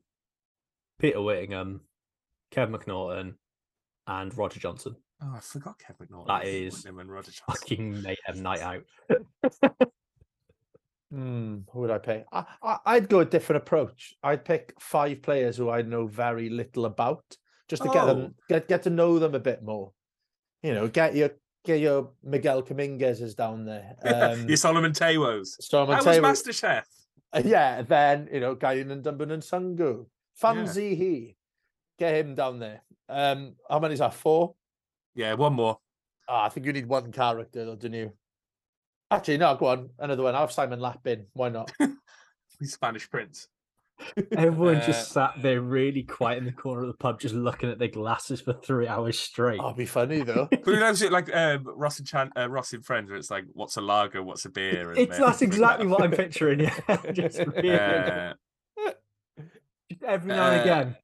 Peter Whittingham, Kevin McNaughton, and Roger Johnson. Oh, I forgot Kevin McNaughton. That is I think is Whitney and Roger Johnson. Fucking mayhem night out. Hmm, who would I pick? I, I, I'd go a different approach. I'd pick five players who I know very little about, just to get Oh. them get get to know them a bit more. You know, get your get your Miguel Dominguez's down there. Um, Your Solomon Tewos. Solomon That was Taylor- MasterChef. yeah, then, you know, guy and Ndumban and Sungu. Fancy yeah. he. Get him down there. Um, how many is that? Four? Yeah, one more. Oh, I think you need one character, though, don't you? Actually, no, go on. Another one. I'll have Simon Lapin. Why not? Spanish Prince. Everyone Uh, just sat there really quiet in the corner of the pub, just looking at their glasses for three hours straight. That'd be funny, though. But who knows it like um, Ross and Chan, uh, Ross in Friends, where it's like, what's a lager, what's a beer? and it's that's exactly what I'm picturing. Yeah, just, really, Uh, every now and uh, again.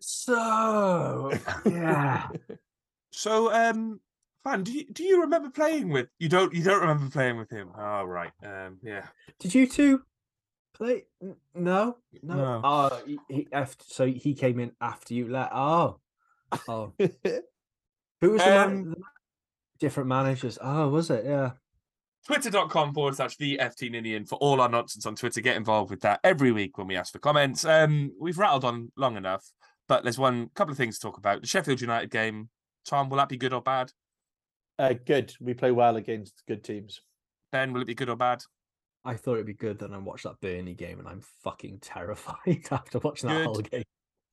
So yeah, so, um, fan, do you do you remember playing with? You don't. You don't remember playing with him? Oh, right. Um, yeah. did you two play? No, no. No. Oh, he, he after, so he came in after you left. Oh, oh. Who was the, man- Um, the different managers? Oh, was it? Yeah. Twitter.com forward slash the FT Ninian for all our nonsense on Twitter. Get involved with that every week when we ask for comments. Um, we've rattled on long enough, but there's one couple of things to talk about. The Sheffield United game. Tom, will that be good or bad? uh, good. We play well against good teams. Ben, will it be good or bad? I thought it'd be good. Then I watched that Burnley game, and I'm fucking terrified after watching that Good. whole game.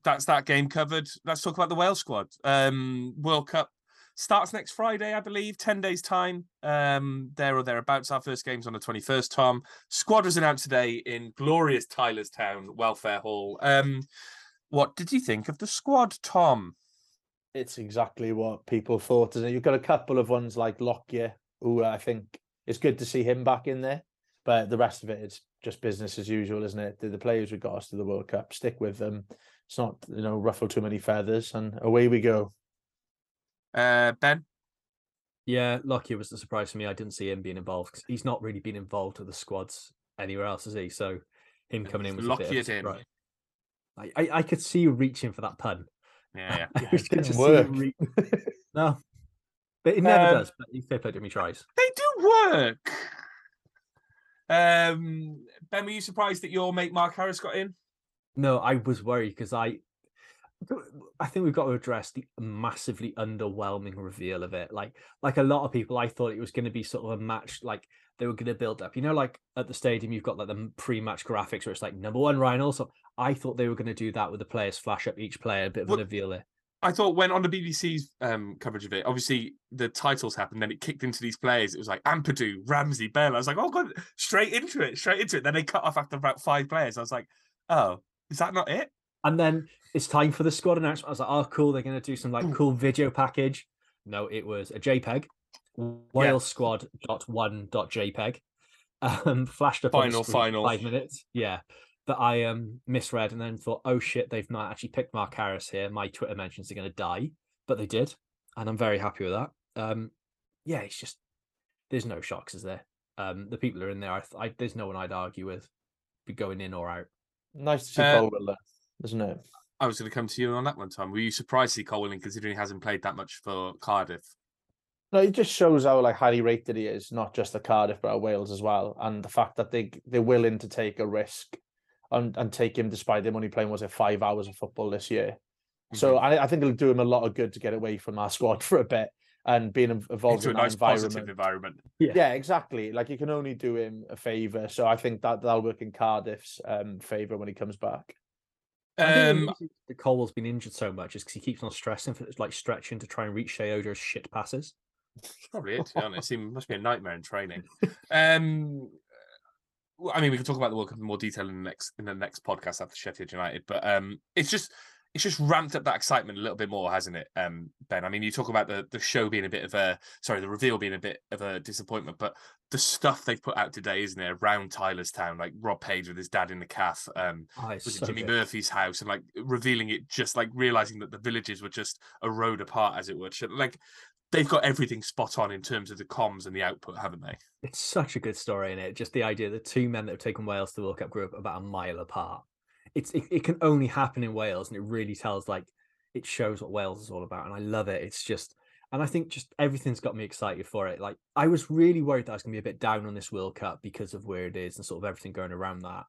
That's that game covered. Let's talk about the Wales squad. Um, World Cup starts next Friday, I believe, 10 days' time. Um, there or thereabouts. Our first game's on the 21st, Tom. Squad was announced today in glorious Tylorstown Welfare Hall. Um, what did you think of the squad, Tom? It's exactly what people thought. Isn't it? You've got a couple of ones like Lockyer, who I think it's good to see him back in there. But the rest of it, it is just business as usual, isn't it? The, the players who got us to the World Cup, stick with them. It's not, you know, ruffle too many feathers, and away we go. Uh, ben? Yeah, Lockyer was the surprise for me. I didn't see him being involved because he's not really been involved with the squads anywhere else, is he? So him coming in he's was a bit of a in. surprise. I, I, I could see you reaching for that pun. Yeah, yeah. I Yeah, it gonna didn't see you work. re- no, but it never Um, does. But he's fair play to him. He tries. They do work. Um, Ben, were you surprised that your mate Mark Harris got in? No, I was worried because I, I think we've got to address the massively underwhelming reveal of it. Like, like a lot of people, I thought it was going to be sort of a match. Like they were going to build up. You know, like at the stadium, you've got like the pre-match graphics where it's like number one Ryan. Also, I thought they were going to do that with the players flash up each player, a bit of Well, a reveal there. I thought when on the BBC's um, coverage of it, obviously the titles happened, then it kicked into these players. It was like Ampadu, Ramsey, Bell. I was like, oh god, straight into it, straight into it. Then they cut off after about five players. I was like, oh, is that not it? And then it's time for the squad announcement. I was like, oh, cool. They're going to do some like cool video package. No, it was a JPEG, Wales squad dot one dot JPEG, um, flashed up Final, final. five minutes. Yeah, that I um misread and then thought, oh shit, they've not actually picked Mark Harris here. My Twitter mentions are going to die, but they did, and I'm very happy with that. Um, yeah, it's just there's no shocks, is there? Um, the people are in there. I, th- I there's no one I'd argue with, be going in or out. Nice to see Uh, Colwill there, isn't it? I was going to come to you on that one, Tom. Were you surprised to see Colwill considering he hasn't played that much for Cardiff? No, it just shows how like highly rated he is, not just at Cardiff but at Wales as well, and the fact that they they're willing to take a risk and and take him despite him only playing was it five hours of football this year. So Mm-hmm. I, I think it'll do him a lot of good to get away from our squad for a bit and being involved into a in that nice environment. positive environment. Yeah. Yeah, exactly. Like you can only do him a favour. So I think that that'll work in Cardiff's um, favour when he comes back. I think the Um, reason that Colwill's been injured so much is because he keeps on stressing for like stretching to try and reach Sheyi Ojo's shit passes. Probably it, to be honest. It must be a nightmare in training. Um, well, I mean, we can talk about the World Cup in more detail in the next in the next podcast after Sheffield United, but um, it's just it's just ramped up that excitement a little bit more, hasn't it, um, Ben? I mean, you talk about the the show being a bit of a sorry, the reveal being a bit of a disappointment, but the stuff they've put out today, isn't it, around Tylorstown, like Rob Page with his dad in the calf, um, Oh, it's was it so Jimmy good. Murphy's house, and like revealing it, just like realizing that the villages were just a road apart, as it were. Like they've got everything spot on in terms of the comms and the output, haven't they? It's such a good story in it. Just the idea that two men that have taken Wales to the World Cup grew up about a mile apart. It's it, it can only happen in Wales, and it really tells like it shows what Wales is all about, and I love it. It's just, and I think just everything's got me excited for it. Like I was really worried that I was going to be a bit down on this World Cup because of where it is and sort of everything going around that.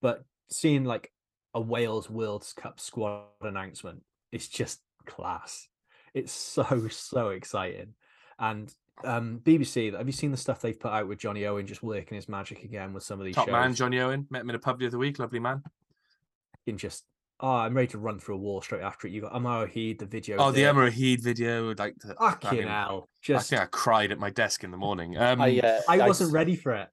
But seeing like a Wales World Cup squad announcement, it's just class. It's so so exciting, and um BBC. Have you seen the stuff they've put out with Jonny Owen just working his magic again with some of these Top shows? man, Jonny Owen. Met him in a pub the other week. Lovely man. in just oh, I'm ready to run through a wall straight after it. You got Yma o Hyd, the video. Oh, the there. Emma Heed video, like the, I Fucking mean, hell. I think I cried at my desk in the morning. Um, I, uh, I wasn't s- ready for it.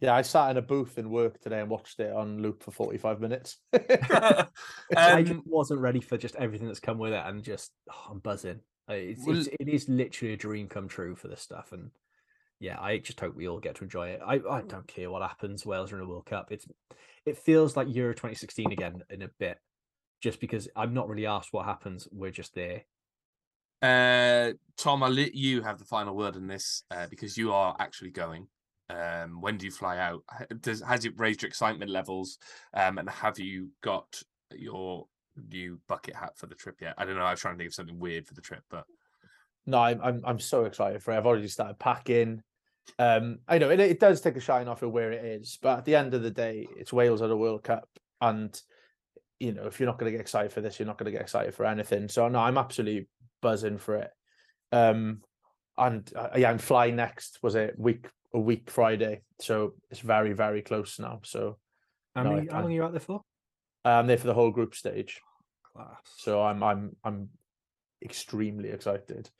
Yeah, I sat in a booth in work today and watched it on loop for 45 minutes. I um, just wasn't ready for just everything that's come with it, and just oh, I'm buzzing. It's, Well- it's, it is literally a dream come true for this stuff, and yeah, I just hope we all get to enjoy it. I, I don't care what happens. Wales are in a World Cup. It's it feels like Euro 2016 again in a bit, just because I'm not really asked what happens. We're just there. Uh, Tom, I'll let you have the final word in this uh, because you are actually going. Um, when do you fly out? Does has it raised your excitement levels? Um, and have you got your new bucket hat for the trip yet? I don't know. I was trying to think of something weird for the trip, but no, I'm, I'm I'm so excited for it. I've already started packing. Um, I know it, it does take a shine off of where it is, but at the end of the day, it's Wales at a World Cup, and you know if you're not going to get excited for this, you're not going to get excited for anything. So no, I'm absolutely buzzing for it. Um, and uh, yeah, I'm flying next. Was it week a week Friday? So it's very very close now. So How, No, I many, how long are you out there for? I'm there for the whole group stage. Class. So I'm I'm I'm extremely excited.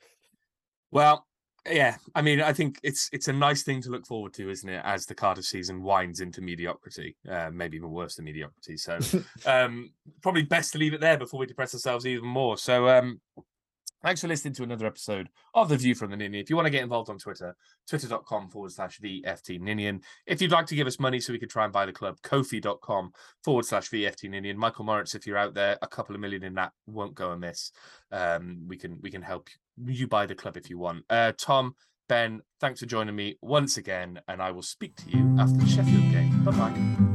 well, yeah. I mean, I think it's it's a nice thing to look forward to, isn't it? As the Cardiff season winds into mediocrity, uh, maybe even worse than mediocrity. So, um, probably best to leave it there before we depress ourselves even more. So, um, thanks for listening to another episode of The View from the Ninian. If you want to get involved on Twitter, twitter.com forward slash VFT Ninian. If you'd like to give us money so we could try and buy the club, ko-fi.com forward slash VFT Ninian. Michael Moritz, if you're out there, a couple of million in that won't go amiss. Um, we can we can help you buy the club if you want. Uh, Tom, Ben, thanks for joining me once again, and I will speak to you after the Sheffield game. Bye bye.